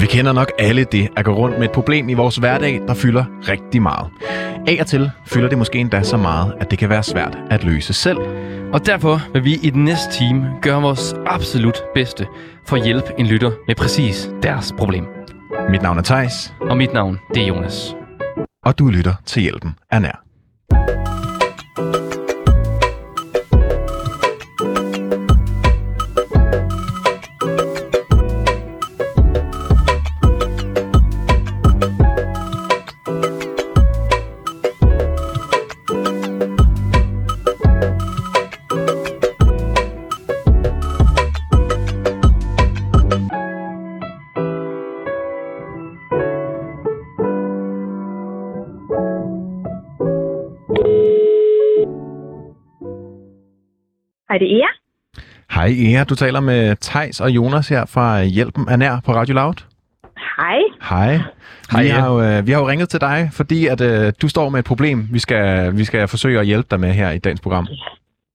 Vi kender nok alle det at gå rundt med et problem i vores hverdag, der fylder rigtig meget. Af og til fylder det måske endda så meget, at det kan være svært at løse selv. Og derfor vil vi i den næste time gøre vores absolut bedste for at hjælpe en lytter med præcis deres problem. Mit navn er Tejs, Og mit navn, det er Jonas. og du lytter til Hjælpen er nær. Hej Ea, du taler med Tejs og Jonas her fra Hjælpen er nær på Radio Loud. Hej. Hej. Hej, vi, har jo, øh, vi har jo ringet til dig, fordi at øh, du står med et problem, vi skal, vi skal forsøge at hjælpe dig med her i dagens program.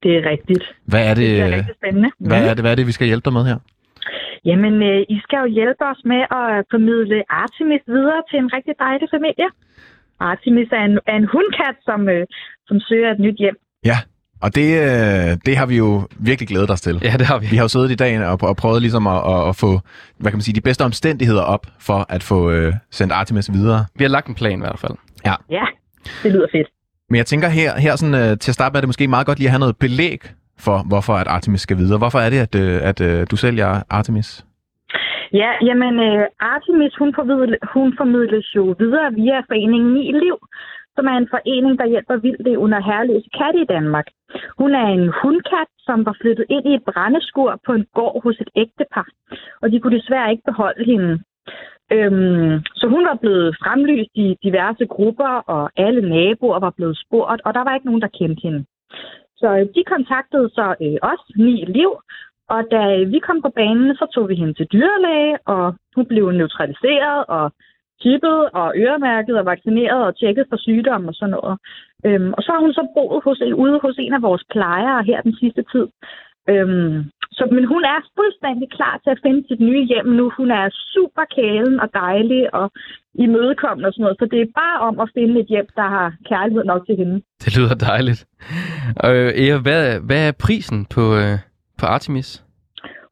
Det er rigtigt. Hvad er det, Det er øh, rigtig spændende. hvad er det, hvad er det vi skal hjælpe dig med her? Jamen, øh, I skal jo hjælpe os med at formidle Artemis videre til en rigtig dejlig familie. Artemis er en, er en hundkat, som, øh, som søger et nyt hjem. Ja, og det, øh, det har vi jo virkelig glædet os til. Ja, det har vi. Vi har jo siddet i dag og, og prøvet ligesom at, at, at få hvad kan man sige, de bedste omstændigheder op for at få øh, sendt Artemis videre. Vi har lagt en plan i hvert fald. Ja, det lyder fedt. Men jeg tænker her, her sådan, øh, til at starte med, er det måske meget godt lige at have noget belæg for, hvorfor at Artemis skal videre. Hvorfor er det, at, øh, at øh, du sælger Artemis? Ja, jamen, øh, Artemis, hun, formidle, hun formidles jo videre via foreningen Ni Liv, som er en forening, der hjælper vildt under herreløse katte i Danmark. Hun er en hundkat, som var flyttet ind i et brændeskur på en gård hos et ægtepar, og de kunne desværre ikke beholde hende. Øhm, så hun var blevet fremlyst i diverse grupper, og alle naboer var blevet spurgt, og der var ikke nogen, der kendte hende. Så øh, de kontaktede så øh, os, Ni Liv, og da øh, vi kom på banen, så tog vi hende til dyrlæge, og hun blev neutraliseret og chippet og øremærket og vaccineret og tjekket for sygdomme og sådan noget. Øhm, og så har hun så boet hos, ude hos en af vores plejere her den sidste tid. Øhm, så, men hun er fuldstændig klar til at finde sit nye hjem nu. Hun er super kælen og dejlig og imødekommende og sådan noget. Så det er bare om at finde et hjem, der har kærlighed nok til hende. Det lyder dejligt. Og øh, Ea, hvad, hvad er prisen på, øh, på Artemis?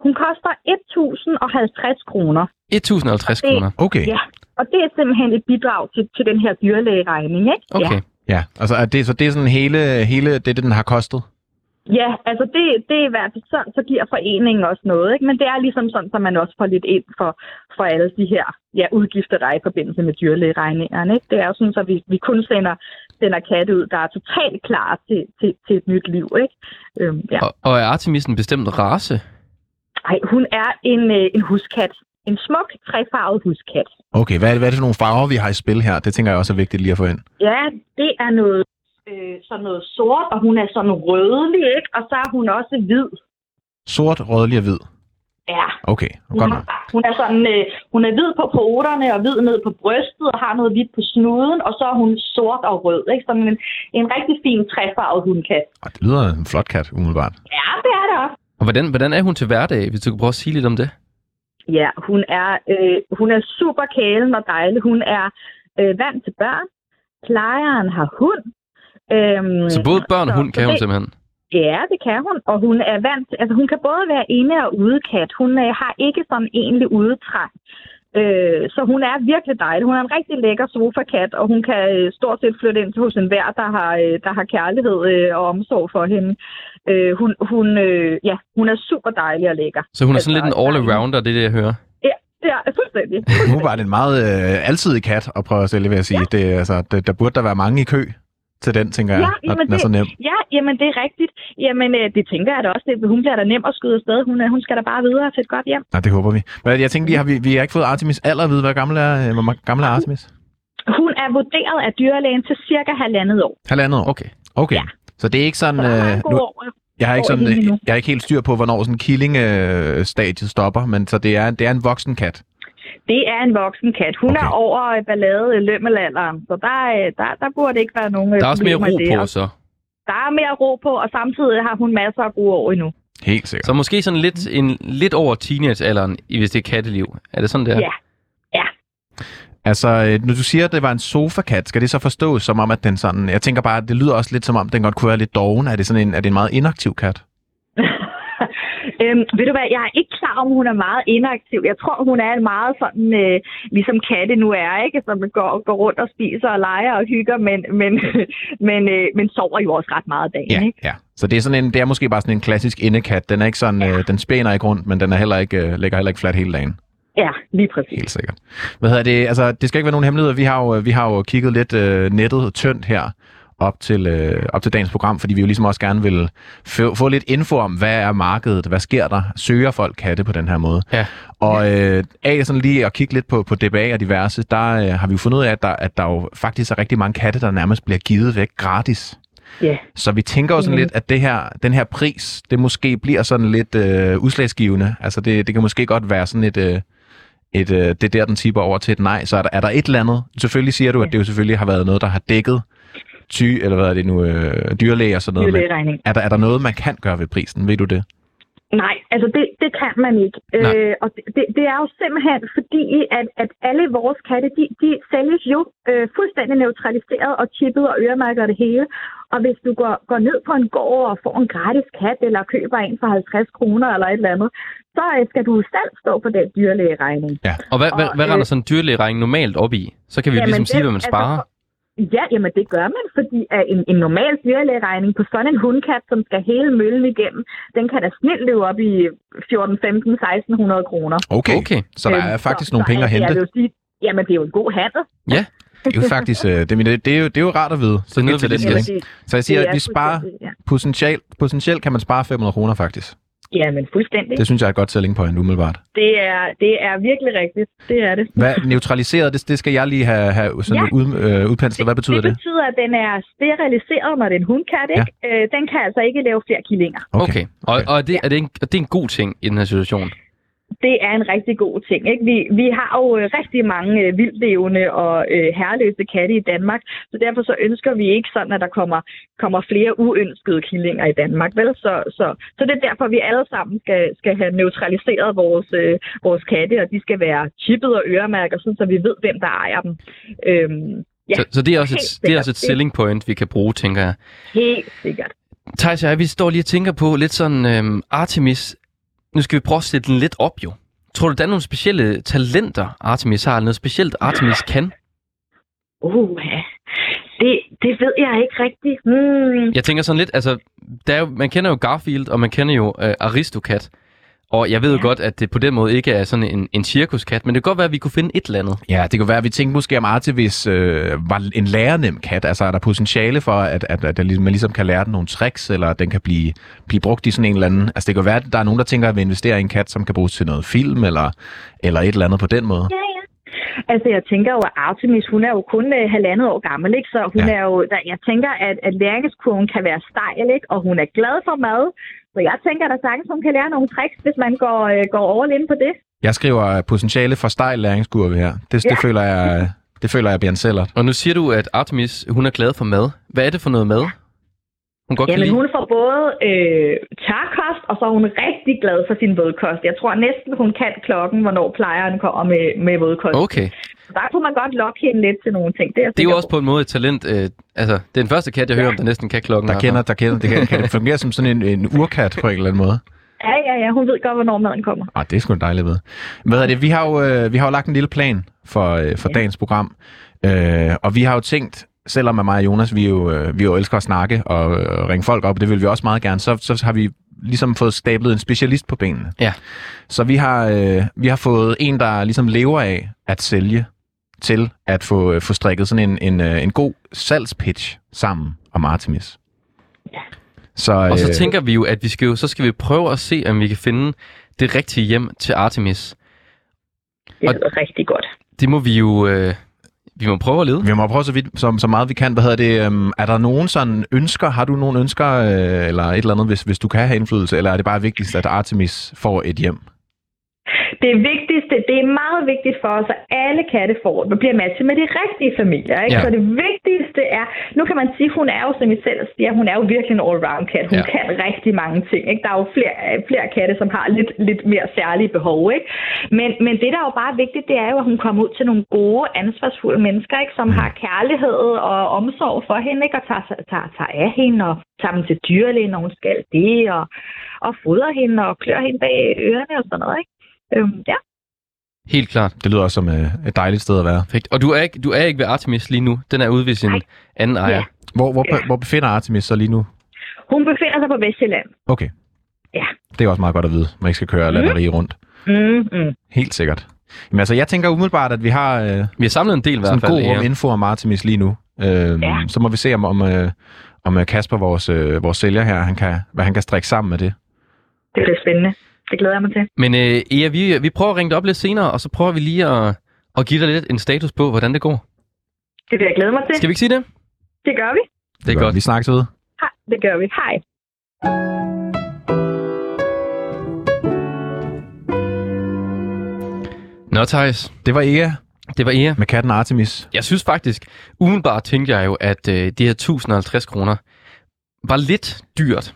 Hun koster 1.050 kroner. 1050 Det- kroner. Okay. Ja, og det er simpelthen et bidrag til, til den her dyrlægeregning, ikke? Okay. Ja. Ja, altså er det, så det er sådan hele, hele det, den har kostet? Ja, altså det, det er i hvert fald sådan, så giver foreningen også noget, ikke? Men det er ligesom sådan, så man også får lidt ind for, for alle de her ja, udgifter, der er i forbindelse med dyrlægeregningerne, ikke? Det er jo sådan, så vi, vi kun sender, sender katte ud, der er totalt klar til, til, til et nyt liv, ikke? Øhm, ja. Og, og er Artemis en bestemt race? Ej, hun er en, øh, en huskat. En smuk, trefarvet huskat. Okay, hvad er, det, hvad er det for nogle farver, vi har i spil her? Det tænker jeg også er vigtigt lige at få ind. Ja, det er noget, øh, sådan noget sort, og hun er sådan rødlig, ikke? Og så er hun også hvid. Sort, rødlig og hvid. Ja, Okay, hun, godt nok. hun er sådan, øh, hun er hvid på poterne og hvid ned på brystet og har noget hvidt på snuden, og så er hun sort og rød, ikke? Sådan en, en rigtig fin trefarvet hundkat. Og det lyder en flot kat, umiddelbart. Ja, det er det også. Og hvordan, hvordan er hun til hverdag, hvis du kan prøve at sige lidt om det? Ja, hun er, øh, hun er super kælen og dejlig. Hun er øh, vant til børn. Plejeren har hund. Øhm, Så både børn og hund kan hun simpelthen? Ja, det kan hun, og hun er vant til, altså hun kan både være inde- og udekat. Hun øh, har ikke sådan egentlig udetræk. Øh, så hun er virkelig dejlig. Hun er en rigtig lækker sofakat, og hun kan øh, stort set flytte ind til hos enhver, der har, øh, der har kærlighed øh, og omsorg for hende. Øh, hun, hun, øh, ja, hun er super dejlig og lækker. Så hun er sådan lidt en Altså, all-arounder, det er det, jeg hører. Ja, ja fuldstændig. Nu var det en meget øh, alsidig kat at prøve at sælge, vil jeg sige. Det, er, altså, det, der burde der være mange i kø til den, tænker jeg, Ja, når jamen den er så nem. Ja, jamen det er rigtigt. Jamen øh, det tænker jeg da også. Det, hun bliver da nem at skyde afsted. Hun, øh, hun skal da bare videre til et godt hjem. Nej, det håber vi. Men jeg tænkte lige, har vi, vi har ikke fået Artemis alder at vide, hvad gammel er, øh, hvor gammel er Artemis? Hun er vurderet af dyrlægen til cirka halvandet år. Halvandet år. Okay. Okay. Ja. Så det er ikke sådan... Så der er Øh, nu, jeg, har ikke sådan, øh, jeg har ikke helt styr på, hvornår sådan killingestadiet stopper, men så det er, det er en voksen kat. Det er en voksen kat. Hun Okay. er over øh, ballade lømmelalderen, så der, øh, der, der burde ikke være nogen øh, Der er også mere ro på, så. Der er mere ro på, og samtidig har hun masser af gode år endnu. Helt sikkert. Så måske sådan lidt, en, lidt over teenagealderen, i- hvis det er katteliv. Er det sådan, det er? Ja. Altså, øh, når du siger, at det var en sofakat, skal det så forstås som om, at den sådan... Jeg tænker bare, at det lyder også lidt som om, den godt kunne være lidt doven. Er det sådan en, er det en meget inaktiv kat? Øhm, ved du hvad, jeg er ikke klar om, hun er meget inaktiv. Jeg tror, hun er en meget sådan, øh, ligesom katte nu er, ikke? Som går, går rundt og spiser og leger og hygger, men, men, men, øh, men sover jo også ret meget dagen, Ja, ikke? ja. Så det er, sådan en, det er måske bare sådan en klassisk indekat. Den er ikke sådan, øh, den spæner ikke rundt, men den er heller ikke, øh, ligger heller ikke fladt hele dagen. Ja, lige præcis. Helt sikkert. Hvad hedder det? Altså, det skal ikke være nogen hemmelighed. Vi har jo, vi har jo kigget lidt øh, nettet tyndt her op til, øh, op til dagens program, fordi vi jo ligesom også gerne vil få, få lidt info om, hvad er markedet, hvad sker der, søger folk katte på den her måde. Ja. Og øh, af sådan lige at kigge lidt på, på DBA og diverse, der øh, har vi jo fundet ud af, at der, at der jo faktisk er rigtig mange katte, der nærmest bliver givet væk gratis. Ja. Så vi tænker jo sådan Mhm. lidt, at det her, den her pris, det måske bliver sådan lidt øh, udslagsgivende. Altså det, det kan måske godt være sådan et, øh, et øh, det er der, den tipper over til et nej. Så er der, er der et eller andet, selvfølgelig siger du, at det jo selvfølgelig har været noget, der har dækket ty, eller hvad er det nu, øh, dyrlæge og sådan noget. Men er der, er der noget, man kan gøre ved prisen? Ved du det? Nej, altså det, det kan man ikke. Nej. Øh, og det, det, er jo simpelthen fordi, at, at alle vores katte, de, de sælges jo øh, fuldstændig neutraliseret og chippet og øremærket og det hele. Og hvis du går, går ned på en gård og får en gratis kat, eller køber en for 50 kroner eller et eller andet, så øh, skal du selv stå på den dyrlægeregning. Og hvad, hvad, Og, hvad øh, render sådan en dyrlægeregning normalt op i? Så kan vi jo Jamen, ligesom sige, den- hvad man sparer. Altså, Ja, jamen det gør man, fordi at en, en normal dyrlægeregning på sådan en hundkat, som skal hele møllen igennem, den kan da snilt løbe op i 14, 15, 1600 kroner. Okay. Okay. Så der er Øhm, faktisk så, nogle så penge at jeg hente. vil jo sige, jamen det er jo en god handel. Det er jo faktisk, øh, det, det, det, er jo, det er jo rart at vide. Så, Det er noget, til del. skal- det, så jeg siger, det at vi sparer Ja. potentielt, potentielt kan man spare 500 kroner faktisk. Jamen fuldstændig. Det synes jeg er godt selling point umiddelbart. Det er, det er virkelig rigtigt. Det er det. Hvad neutraliseret, det, det skal jeg lige have, have sådan Ja. ja. ud, øh, udpenslet. Hvad betyder det? det? betyder, at den er steriliseret, når det er en hundkat, ikke? Øh, den kan altså ikke lave flere killinger. Okay. Og, og, er det, er det en, og det er en god ting i den her situation? Det er en rigtig god ting. Ikke? Vi, vi har jo øh, rigtig mange øh, vildlevende og øh, herreløse katte i Danmark, så derfor så ønsker vi ikke sådan, at der kommer, kommer flere uønskede killinger i Danmark. Vel? Så, så, så det er derfor, vi alle sammen skal, skal have neutraliseret vores, øh, vores katte, og de skal være chippet og øremærket, så vi ved, hvem der ejer dem. Øhm, ja, Så, så det er også et, det er også et selling point, vi kan bruge, tænker jeg. helt sikkert. Thijs og jeg, vi står lige og tænker på lidt sådan, øhm, Artemis, nu skal vi prøve at sætte den lidt op jo. Tror du, der er nogle specielle talenter, Artemis har? eller Noget specielt, Artemis kan? Uh, ja. det, det ved jeg ikke rigtigt. Hmm. Jeg tænker sådan lidt, altså, der er jo, man kender jo Garfield, og man kender jo øh, Aristocat. Og jeg ved jo Ja. godt, at det på den måde ikke er sådan en, en cirkuskat, men det kan godt være, at vi kunne finde et eller andet. Ja, det kan være, at vi tænkte måske om Artemis øh, var en lærenem kat. Altså er der potentiale for, at, at, at man ligesom kan lære den nogle tricks, eller at den kan blive, blive brugt i sådan en eller anden... Altså det kan være, at der er nogen, der tænker at vi investerer i en kat, som kan bruges til noget film, eller, eller et eller andet på den måde. Ja, ja. Altså, jeg tænker jo, at Artemis, hun er jo kun øh, halvandet år gammel, ikke? Så hun Ja. er jo, der, jeg tænker, at, at læringskurven kan være stejl, ikke? Og hun er glad for mad. Så jeg tænker, at der sagtens, hun kan lære nogle tricks, hvis man går, øh, går all in på det. Jeg skriver øh, potentiale for stejl læringskurve her. Det, det, Ja. føler jeg, det føler jeg bliver en sælger. Og nu siger du, at Artemis, hun er glad for mad. Hvad er det for noget mad? Hun godt kan Jamen, lide? hun får både øh, tørkost, og så er hun rigtig glad for sin vådkost. Jeg tror næsten, hun kan klokken, hvornår plejeren kommer med, med vådkost. Okay. Så der kunne man godt lokke hende lidt til nogle ting. Det er, Det er jo også på en måde et talent. Øh, altså, det er den første kat, jeg hører om, der næsten kan klokken. Der kender, der kender, det kan, kan det fungere som sådan en, en urkat på en eller anden måde. Ja, ja, ja. Hun ved godt, hvornår maden kommer. Ah, det er sgu dejligt ved. Hvad er det? Vi har jo, øh, vi har jo lagt en lille plan for, øh, for Ja. dagens program. Øh, og vi har jo tænkt, selvom at mig og Jonas, vi jo, øh, vi jo elsker at snakke og øh, ringe folk op, og det vil vi også meget gerne, så, så har vi ligesom fået stablet en specialist på benene. Ja. Så vi har, øh, vi har fået en, der ligesom lever af at sælge, til at få, få strikket sådan en, en, en god salgspitch sammen om Artemis. Ja. Så, Og så øh, tænker vi jo, at vi skal jo, så skal vi prøve at se, om vi kan finde det rigtige hjem til Artemis. Det Og- er rigtig godt. Det må vi jo... Øh, vi må prøve at lede. Vi må prøve så, vidt, så, så meget vi kan. Hvad hedder det? Øhm, er der nogen sådan ønsker? Har du nogen ønsker, øh, eller et eller andet, hvis, hvis du kan have indflydelse? Eller er det bare vigtigst, at Artemis får et hjem? Det vigtigste, det er meget vigtigt for os, at alle katte får, bliver matchet med de rigtige familier. Ikke? Ja. Så det vigtigste er, nu kan man sige, hun er jo, som I selv siger, hun er jo virkelig en all-round kat. Hun Ja. kan rigtig mange ting. Ikke? Der er jo flere, flere katte, som har lidt, lidt mere særlige behov. Ikke? Men, men det, der er jo bare vigtigt, det er jo, at hun kommer ud til nogle gode, ansvarsfulde mennesker, ikke? som har kærlighed og omsorg for hende, ikke? og tager, tager, tager af hende og tager dem til dyrlægen, når hun skal det, og, og fodrer hende og klør hende bag ørerne og sådan noget. Ikke? Øhm, ja. Helt klart. Det lyder også som øh, et dejligt sted at være. Perfekt. Og du er, ikke, du er ikke ved Artemis lige nu. Den er ude ved sin Nej. anden ejer. Ja. Hvor, hvor, Ja. hvor befinder Artemis sig lige nu? Hun befinder sig på Vestjylland. Okay. Ja. Det er også meget godt at vide, man ikke skal køre Mm. landeri rundt. Mm, mm. Helt sikkert. Jamen altså, jeg tænker umiddelbart, at vi har øh, Vi har samlet en del i hvert fald. god ja. info om Artemis lige nu. Øh, Ja. Så må vi se, om, om, øh, om øh, Kasper, vores, øh, vores sælger her, han kan, hvad han kan strikke sammen med det. Det bliver spændende. Det glæder jeg mig til. Men øh, Ea, vi, vi prøver at ringe dig op lidt senere, og så prøver vi lige at, at give dig lidt en status på, hvordan det går. Det vil jeg glæde mig til. Skal vi ikke sige det? Det gør vi. Det er godt. Vi snakkes ved. Hej. Det gør vi. Hej. Nå, Thijs. Det var Ea Det var Ea. med katten Artemis. Jeg synes faktisk, umiddelbart tænkte jeg jo, at øh, de her 1050 kroner var lidt dyrt.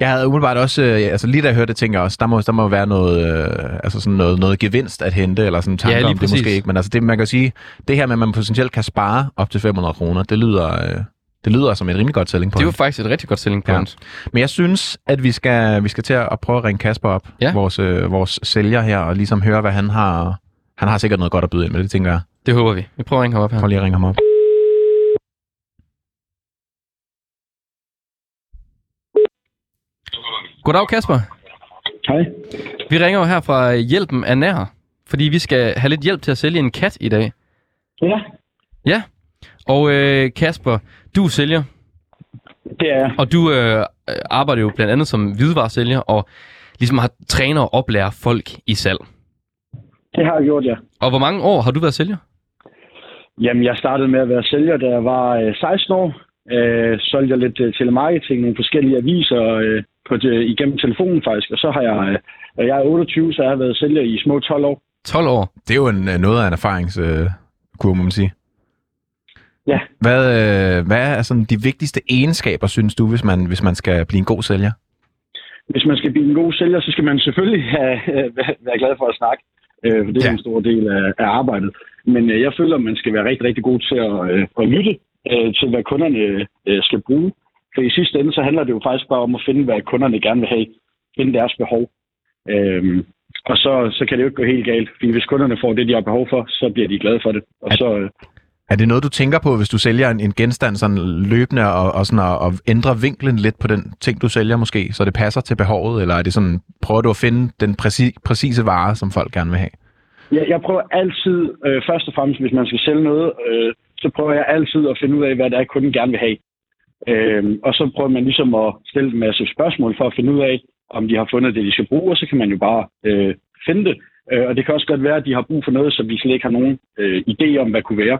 Jeg havde umiddelbart også, øh, altså lige da jeg hørte det, tænker jeg også, der må, der må være noget, øh, altså sådan noget, noget gevinst at hente, eller sådan tanker Ja, lige om det præcis. måske ikke. Men altså det, man kan sige, det her med, at man potentielt kan spare op til 500 kroner, det lyder, øh, det lyder som et rimelig godt selling Det var point. faktisk et rigtig godt selling point. Men jeg synes, at vi skal, vi skal til at prøve at ringe Kasper op, Ja. vores, øh, vores sælger her, og ligesom høre, hvad han har. Han har sikkert noget godt at byde ind med, det tænker jeg. Det håber vi. Vi prøver at ringe ham op her. Prøv lige at ringe ham op. Goddag, Kasper. Hej. Vi ringer jo her fra Hjælpen er nær, fordi vi skal have lidt hjælp til at sælge en kat i dag. Ja, Ja. Og øh, Kasper, du er sælger, det er jeg. og du øh, arbejder jo blandt andet som hvidevaresælger, og ligesom har træner og oplærer folk i salg. Det har jeg gjort, ja. Og hvor mange år har du været sælger? Jamen, jeg startede med at være sælger, da jeg var øh, 16 år. Øh, solgte jeg lidt øh, telemarketing, nogle forskellige aviser øh, på igennem telefonen faktisk. Og så har jeg, øh, jeg er 28, så jeg har været sælger i små 12 år. 12 år. Det er jo en, øh, noget af en erfaringskurve, må man sige. Ja. Hvad, øh, hvad er sådan de vigtigste egenskaber, synes du, hvis man, hvis man skal blive en god sælger? Hvis man skal blive en god sælger, så skal man selvfølgelig have, øh, være- glad for at snakke. Øh, for det er ja. en stor del af, af arbejdet. Men øh, jeg føler, at man skal være rigtig, rigtig god til at, øh, at lytte øh, til, hvad kunderne øh, skal bruge. For i sidste ende, så handler det jo faktisk bare om at finde, hvad kunderne gerne vil have. Finde deres behov. Øhm, og så, så kan det jo ikke gå helt galt. Fordi hvis kunderne får det, de har behov for, så bliver de glade for det. Og At- så, øh, Er det noget, du tænker på, hvis du sælger en, en genstand sådan løbende, og, og, sådan at, at ændre vinklen lidt på den ting, du sælger måske, så det passer til behovet, eller er det sådan, prøver du at finde den præci, præcise vare, som folk gerne vil have? Jeg, jeg prøver altid, øh, først og fremmest, hvis man skal sælge noget, øh, så prøver jeg altid at finde ud af, hvad det er, kunden gerne vil have. Øh, og så prøver man ligesom at stille en masse spørgsmål for at finde ud af, om de har fundet det, de skal bruge, og så kan man jo bare øh, finde det. Øh, og det kan også godt være, at de har brug for noget, som vi slet ikke har nogen øh, idé om, hvad kunne være.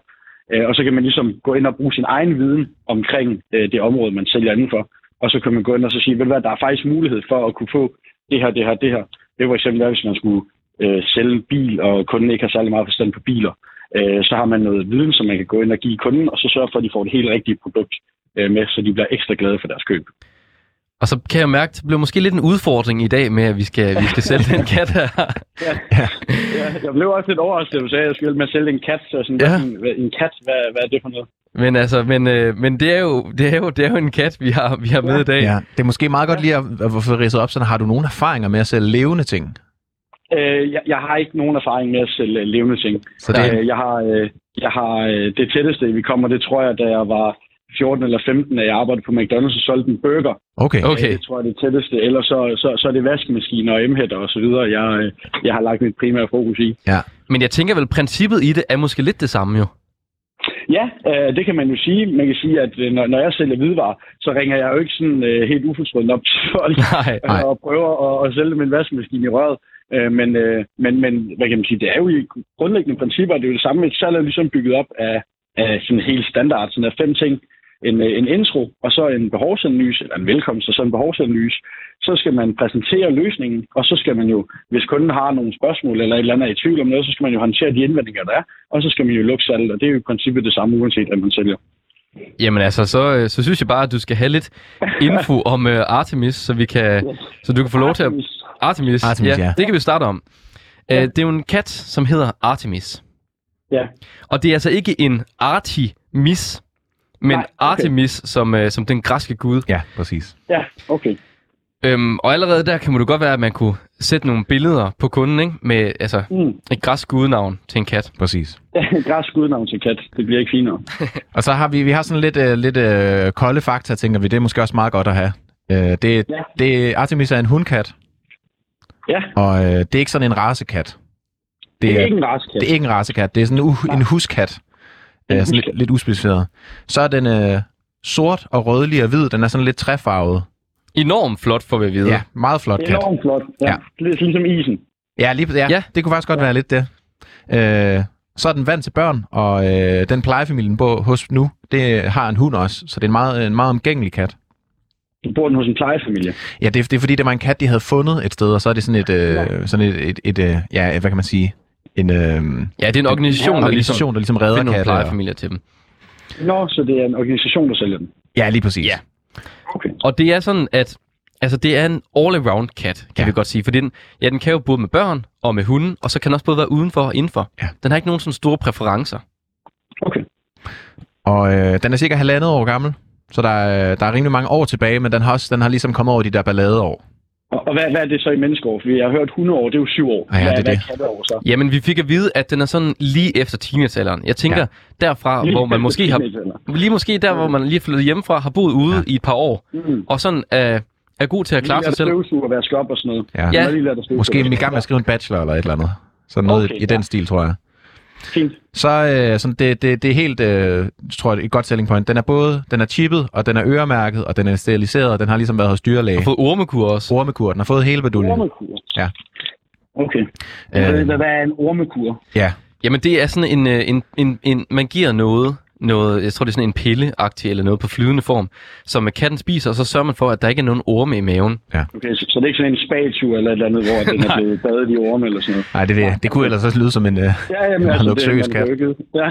Øh, og så kan man ligesom gå ind og bruge sin egen viden omkring øh, det område, man sælger indenfor. Og så kan man gå ind og så sige, ved du hvad, der er faktisk mulighed for at kunne få det her, det her, det her. Det var eksempel, hvis man skulle øh, sælge en bil, og kunden ikke har særlig meget forstand på biler, øh, så har man noget viden, som man kan gå ind og give kunden, og så sørge for, at de får det helt rigtige produkt øh, med, så de bliver ekstra glade for deres køb. Og så kan jeg mærke, det bliver måske lidt en udfordring i dag med, at vi skal, vi skal sælge den kat her. Ja, jeg blev også lidt overrasket, da du sagde, at jeg skulle med at sælge en kat. Så sådan, Ja. ja. en, en kat, hvad, hvad er det for noget? Men altså, men, øh, men det, er jo, det, er jo, det er jo en kat, vi har, vi har med i dag. Ja, det er måske meget godt lige at, at få ridset op, sådan har du nogle erfaringer med at sælge levende ting? Øh, jeg, jeg har ikke nogen erfaring med at sælge levende ting. Så det, Øh, jeg har, øh, jeg har øh, det tætteste, vi kommer, det tror jeg, da jeg var 14 eller 15, da jeg arbejdede på McDonald's og solgte en burger. okay. Okay. Det tror jeg er det tætteste. Ellers så, så, så er det vaskemaskiner og emhætter og så videre, jeg, øh, jeg har lagt mit primære fokus i. Men jeg tænker vel, princippet i det er måske lidt det samme jo. Ja, øh, det kan man jo sige. Man kan sige, at øh, når, når jeg sælger hvidevarer, så ringer jeg jo ikke sådan øh, helt ufortrødent op til folk Nej, Nej. og prøver at, at sælge min vaskemaskine i røret. Øh, men, øh, men, men hvad kan man sige, det er jo i grundlæggende principper, det er jo det samme. Et salg er ligesom bygget op af, af sådan helt standard, sådan af fem ting. En, øh, en intro, og så en behovsanalyse, eller en velkomst, og så en behovsanalyse. Så skal man præsentere løsningen, og så skal man jo, hvis kunden har nogle spørgsmål eller et eller andet er i tvivl om noget, så skal man jo håndtere de indvendinger, der er, og så skal man jo lukke salget, og det er jo i princippet det samme, uanset hvad man sælger. Jamen altså, så, øh, så synes jeg bare, at du skal have lidt info om uh, Artemis, så vi kan, så du kan få lov til at... Artemis, Artemis, ja. det kan vi starte om. Uh, Ja. det er jo en kat, som hedder Artemis. Ja, Og det er altså ikke en Artemis, men Nej, okay. Artemis som, uh, som den græske gud. Ja, præcis. ja, okay. Øhm, og allerede der kan det godt være, at man kunne sætte nogle billeder på kunden, ikke? Med altså, Mm. et græsk gudnavn til en kat. præcis. Græsk udnavn til kat, det bliver ikke finere. Og så har vi, vi har sådan lidt, øh, lidt øh, kolde fakta, tænker vi. Det er måske også meget godt at have. Øh, det, Ja. det, Artemis er en hundkat, Ja, og øh, det er ikke sådan en racekat. det er ikke en raskat. det er ikke en racekat, det er sådan en, u- en huskat. En Øh, sådan lidt, lidt uspecificeret. Så er den øh, sort og rødlig og hvid. Den er sådan lidt træfarvet. Enormt flot, får vi at vide. Ja, meget flot Det er kat. enormt flot. Ja. Ja. ja. Lidt ligesom isen. Ja, lige, ja, ja, Ja. det kunne faktisk godt være lidt det. Øh, så er den vant til børn, og øh, den plejefamilien på hos nu, det har en hund også, så det er en meget, en meget omgængelig kat. Du bor den hos en plejefamilie. Ja, det er, det er fordi, det var en kat, de havde fundet et sted, og så er det sådan et, øh, sådan et, et, et øh, ja, hvad kan man sige, en øh, Ja, det er en organisation, en der ligesom organisation, der ligesom redder finder nogle katte. og- plejefamilier til dem. Nå, så det er en organisation, der sælger den. Ja, lige præcis. Ja. Okay. Og det er sådan, at altså, det er en all-around kat, kan Ja. vi godt sige. For den, ja, den kan jo både med børn og med hunden, og så kan den også både være udenfor og indenfor. Ja. Den har ikke nogen sådan store præferencer. Okay. Og øh, den er cirka halvandet år gammel, så der er, der er rimelig mange år tilbage, men den har, også, den har ligesom kommet over de der balladeår. Og, hvad, hvad er det så i menneskeår? Fordi jeg har hørt 100 år, det er jo 7 år. Ja, ja, hvad, det er hvad det. katteår så? Jamen, vi fik at vide, at den er sådan lige efter teenagealderen. Jeg tænker, Ja. derfra, hvor man måske har... Lige måske der, hvor man lige er flyttet hjemmefra, har boet ude Ja. i et par år, Mm. og sådan er, er god til at klare sig selv. Støvsuge og vaske op og sådan noget. Ja. Ja. Lige. Måske er i gang med at skrive en bachelor eller et eller andet. Så noget Okay, okay, i den ja. stil, tror jeg. Fint. Så øh, sådan det, det, det er helt, øh, tror jeg, et godt selling point. Den er både, den er chippet, og den er øremærket, og den er steriliseret, og den har ligesom været hos dyrlæge. Og fået ormekur også. Ormekur, den har fået hele baduljen. Ormekur. Ja. Okay. Øh. Hvad, hvad er en ormekur? Ja, Jamen, det er sådan en, øh, en, en, en man giver noget, noget, jeg tror det er sådan en pilleagtig eller noget på flydende form, som katten spiser, og så sørger man for, at der ikke er nogen orme i maven. Okay, så, så det er ikke sådan en spatue eller et eller andet, hvor den er blevet badet i orme eller sådan noget? nej, det, det, det kunne ellers også lyde som en... Øh, Ja, jamen, En altså, luksuriøs er kat. Ja,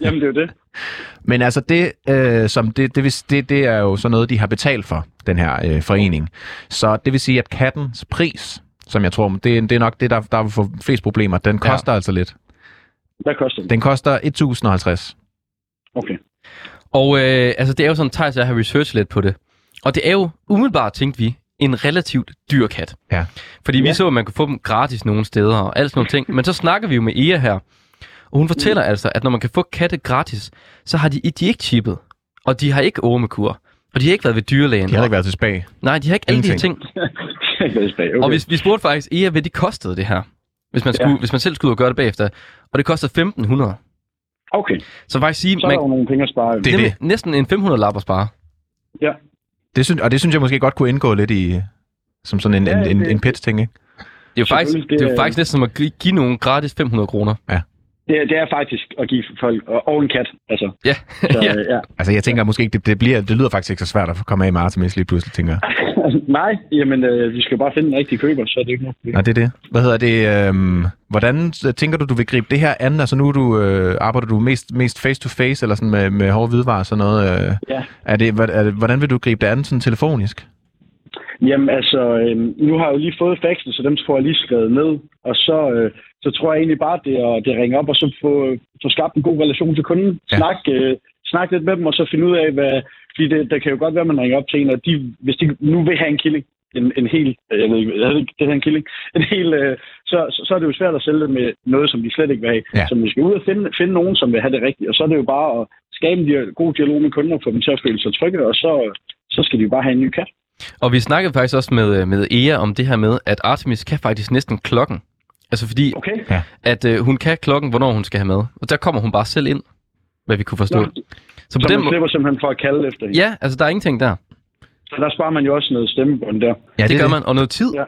jamen det er jo det. Men altså det, øh, som det, det, vil, det, det er jo så noget, de har betalt for, den her øh, forening. Så det vil sige, at kattens pris, som jeg tror, det, er- det er nok det, der, der vil få flest problemer, den Ja. koster ja. altså lidt. Hvad koster den? Den koster 1050. Okay. Og øh, altså, det er jo sådan, Thijs jeg har researchet lidt på det. Og det er jo umiddelbart, tænkte vi, en relativt dyr kat. Ja. Fordi vi Ja. så, at man kunne få dem gratis nogle steder og alt sådan nogle ting. Men så snakker vi jo med Ea her. Og hun fortæller Mm. altså, at når man kan få katte gratis, så har de, de ikke chippet. Og de har ikke ormekur. Og de har ikke været ved dyrlægen. De har ikke været til spag. Nej, de har ikke alle de her Ingenting. ting. okay. Og vi, vi spurgte faktisk Ea, hvad de kostede det her. Hvis man, skulle, ja. hvis man selv skulle ud og gøre det bagefter. Og det koster 1500. Okay, Så faktisk sige, så er der man, jo nogle penge at spare. Det er nemlig næsten en 500 lap at spare. Ja. Det synes, og det synes jeg måske godt kunne indgå lidt i, som sådan en, Ja, en, en, det- en pitch-ting, ikke? Det er jo faktisk, det, det er jo er- faktisk næsten som at gi- give nogen gratis 500 kroner. Det, er- det er faktisk at give folk, og, en kat, altså. Ja, Så, ja. øh, ja. Altså jeg tænker måske ikke, det, det, bliver, det lyder faktisk ikke så svært at komme af med Artemis lige pludselig, tænker jeg. Nej, jamen, øh, vi skal bare finde den rigtige køber, så er det ikke noget. Nå, det er det. Hvad hedder det? Øhm, hvordan øh, tænker du, du vil gribe det her an? Altså nu du, øh, arbejder du mest, mest face-to-face, eller sådan med, med hårde hvidvarer og sådan noget? Øh, Ja. er det, hvad- er det, hvordan vil du gribe det an sådan telefonisk? Jamen altså, øh, nu har jeg jo lige fået faxen, så dem får jeg lige skrevet ned. Og så, øh, så tror jeg egentlig bare, det at det er at ringe op og så få, få skabt en god relation til kunden. Ja. Snak, øh, snak lidt med dem, og så finde ud af, hvad... Fordi det, der kan jo godt være, at man ringer op til en, og de, hvis de nu vil have en killing, en, en hel, øh, jeg ved ikke, jeg ved ikke, det hedder en killing, en hel, øh, så, så, er det jo svært at sælge det med noget, som de slet ikke vil have. Ja. Så vi skal ud og finde, finde nogen, som vil have det rigtigt, og så er det jo bare at skabe en god dialog med kunden og få dem til at føle sig trygge, og så, så skal de jo bare have en ny kat. Og vi snakkede faktisk også med, med Ea om det her med, at Artemis kan faktisk næsten klokken. Altså fordi, Okay? at øh, hun kan klokken, hvornår hun skal have med. Og der kommer hun bare selv ind, hvad vi kunne forstå. Nå, så på så den man slipper simpelthen for at kalde efter hende. ja, altså der er ingenting der. Så der sparer man jo også noget stemmebånd der. Ja, det, det gør det. man. Og noget tid. Ja.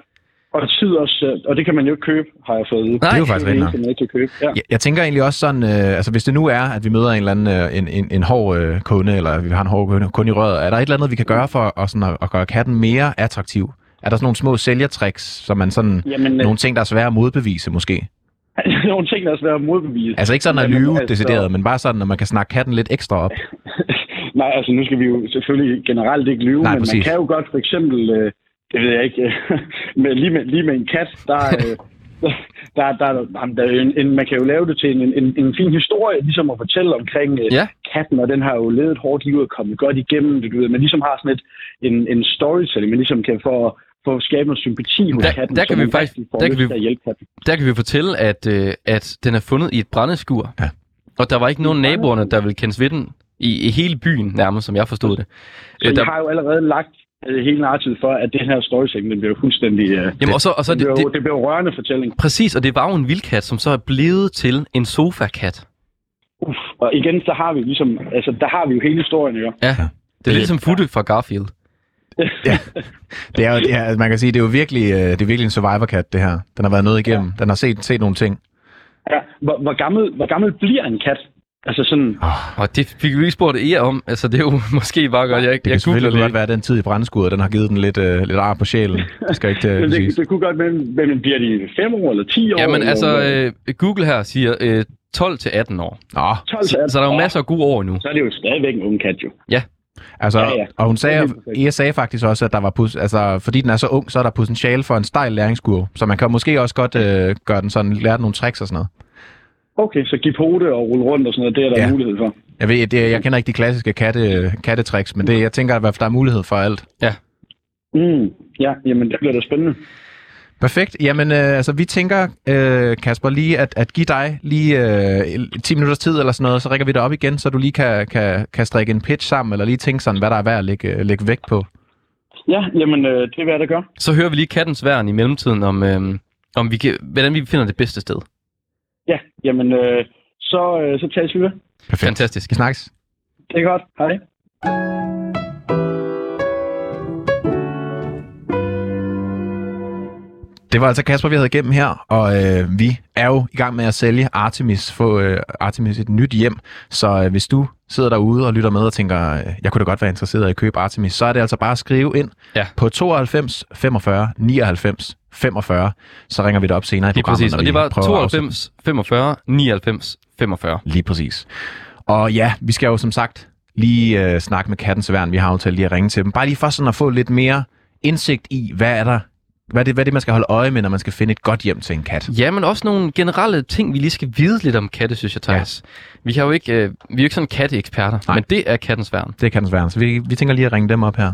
Og tid også, øh, og det kan man jo ikke købe, har jeg fået. Nej. Det er jo faktisk rigtigt det, ikke købe. Ja. Jeg, jeg tænker egentlig også sådan, øh, altså hvis det nu er, at vi møder en eller anden øh, en, en, en hård øh, kunde, eller vi har en hård kunde, kunde i røret, er der et eller andet, vi kan gøre for at, sådan, at, at gøre katten mere attraktiv? Er der sådan nogle små sælgertricks, som man sådan, Jamen, øh, nogle ting, der er svære at modbevise måske? nogle ting, der er svære at modbevise. Altså ikke sådan at lyve altså- decideret, men bare sådan, at man kan snakke katten lidt ekstra op. Nej, altså nu skal vi jo selvfølgelig generelt ikke lyve, Nej, men præcis. man kan jo godt for eksempel, øh, det ved jeg ikke, med, lige, med, lige med en kat, der, øh, der, der, der, der er en, en, man kan jo lave det til en, en, en fin historie, ligesom at fortælle omkring øh, Ja. katten, og den har jo levet et hårdt liv og kommet godt igennem det, du ved. Man ligesom har sådan et, en, en storytelling, man ligesom kan få, få skabe noget sympati hos Der- katten, der så kan vi faktisk- der kan vi- at hjælpe katten. Der kan vi fortælle, at, øh, at den er fundet i et brændeskur. Ja. Og der var ikke nogen naboerne, der ville kendes ved den i, i hele byen nærmest, som jeg forstod det. Så Øh, jeg der, har jo allerede lagt øh, hele narrativet for, at det her storytelling, den bliver jo fuldstændig... Øh, jamen, og så, og så det, det, bliver, det, jo- det rørende fortælling. præcis, og det var jo en vildkat, som så er blevet til en sofakat. Uff. Og igen, så har vi ligesom, altså der har vi jo hele historien, jo. Ja, det er lidt som Futte fra Garfield. Det er jo, det er, man kan sige, det er jo virkelig, øh, det er virkelig en survivor-kat, det her. Den har været noget igennem. Den har set, set nogle ting. Ja. Hvor, hvor, gammel, hvor gammel bliver en kat? Altså sådan, Og det fik vi ikke spurgt Ea om. Altså, det er jo måske bare godt. Jeg, Det kan jeg selvfølgelig googler godt være, at den tid i brændeskuret, den har givet den lidt, øh, lidt ar på sjælen. Det skal ikke øh, men siges. det, det kunne godt være, men bliver de 5 år eller 10 år? Jamen altså, øh, Google her siger øh, 12 til 18 år. Nå, 12 til Så, 18. så der er jo Ja, masser af gode år endnu. Så er det jo stadigvæk en ung kat, jo. Altså, Ja, ja. og hun sagde, jeg sagde faktisk også, at der var, pus, altså, fordi den er så ung, så er der potentiale for en stejl læringskurve. Så man kan måske også godt øh, gøre den sådan, lære den nogle tricks og sådan noget. Okay, så give pote og rulle rundt og sådan noget, det er der Ja. ja. mulighed for. Jeg, ved, det, jeg kender ikke de klassiske katte, kattetricks, men det, jeg tænker, at der er mulighed for alt. Mm. Ja, jamen det bliver da spændende. Perfekt. Jamen, øh, altså, vi tænker, øh, Kasper, lige at, at give dig lige øh, 10 minutters tid eller sådan noget, så rækker vi dig op igen, så du lige kan, kan, kan strikke en pitch sammen, eller lige tænke sådan, hvad der er værd at lægge, øh, lægge vægt på. Ja, jamen øh, det er, hvad der gør. Så hører vi lige kattens værn i mellemtiden om, øh, om vi kan, hvordan vi finder det bedste sted. Ja, jamen øh, så, øh, så tages vi ved. Perfekt. Fantastisk. Vi snakkes. Det er godt. Hej. Det var altså Kasper, vi havde igennem her, og øh, vi er jo i gang med at sælge Artemis, få øh, Artemis et nyt hjem. Så øh, hvis du sidder derude og lytter med og tænker, øh, jeg kunne da godt være interesseret i at købe Artemis, så er det altså bare at skrive ind Ja. på 92 45 99 45. Så ringer vi dig op senere i Lige programmet. præcis. når Og det var prøver at afsætte 92, 45, 99, 45. Lige præcis. Og ja, vi skal jo som sagt lige øh, snakke med Kattens Værn. Vi har aftalt lige at ringe til dem. Bare lige for sådan at få lidt mere indsigt i, hvad er der hvad er, det, hvad er det, man skal holde øje med, når man skal finde et godt hjem til en kat? Ja, men også nogle generelle ting, vi lige skal vide lidt om katte, synes jeg, Thijs. Ja. Vi, har jo ikke, øh, vi er jo ikke sådan katteeksperter, Nej. men det er kattens værn. Det er Kattens Værn, så vi, vi tænker lige at ringe dem op her.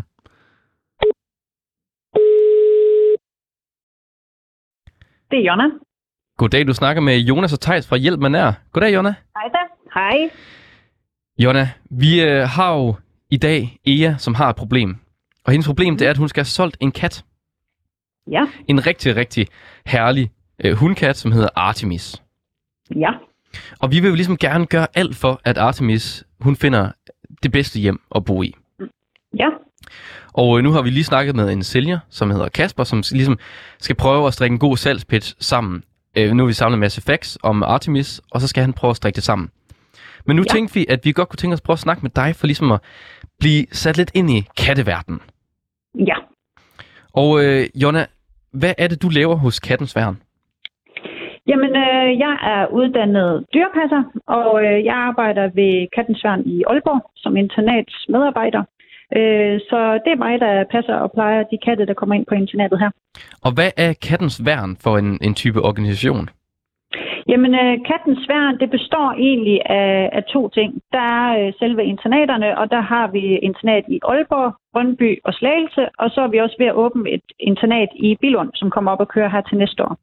Det er Jonna. Goddag, du snakker med Jonas og Thijs fra Hjælp med Nær. Goddag, Jonna. Hej da. Hej. Jonna, vi øh, har jo i dag Ea, som har et problem. Og hendes problem, det er, at hun skal have solgt en kat. Ja. En rigtig, rigtig herlig øh, hundkat, som hedder Artemis. Ja. Og vi vil jo ligesom gerne gøre alt for, at Artemis, hun finder det bedste hjem at bo i. Ja. Og øh, nu har vi lige snakket med en sælger, som hedder Kasper, som ligesom skal prøve at strikke en god salgspitch sammen. Øh, nu har vi samlet en masse facts om Artemis, og så skal han prøve at strikke det sammen. Men nu. Ja. tænkte vi, at vi godt kunne tænke os at prøve at snakke med dig, for ligesom at blive sat lidt ind i katteverdenen. Ja. Og øh, Jonna, hvad er det, du laver hos Kattens Værn? Jamen, øh, jeg er uddannet dyrepasser, og øh, jeg arbejder ved Kattensværn i Aalborg som internats medarbejder. Øh, så det er mig, der passer og plejer de katte, der kommer ind på internatet her. Og hvad er Kattens Værn for en, en type organisation? Jamen, øh, Kattens Værn, det består egentlig af, af to ting. Der er øh, selve internaterne, og der har vi internat i Aalborg, Brøndby og Slagelse, og så er vi også ved at åbne et internat i Bilund, som kommer op og kører her til næste år.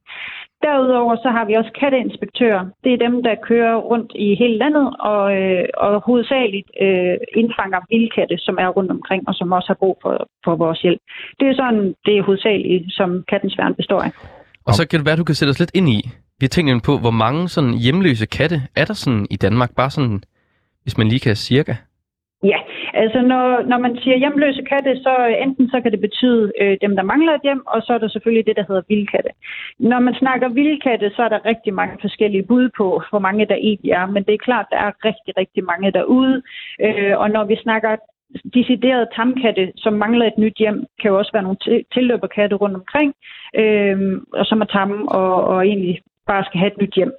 Derudover så har vi også katteinspektører. Det er dem, der kører rundt i hele landet og, øh, og hovedsageligt øh, indfanger vildkatte, som er rundt omkring og som også har brug for, for vores hjælp. Det er sådan, det er hovedsageligt, som Kattens Værn består af. Og så kan det være, at du kan sætte os lidt ind i. Vi har tænkt på, hvor mange sådan hjemløse katte er der sådan i Danmark? Bare sådan, hvis man lige kan cirka. Ja, altså når, når man siger hjemløse katte, så enten så kan det betyde øh, dem, der mangler et hjem, og så er der selvfølgelig det, der hedder vildkatte. Når man snakker vildkatte, så er der rigtig mange forskellige bud på, hvor mange der egentlig er, men det er klart, der er rigtig, rigtig mange derude. Øh, og når vi snakker deciderede tamkatte, som mangler et nyt hjem, kan jo også være nogle tilløberkatte rundt omkring, øh, og som er tamme og, og egentlig bare skal have et nyt hjem.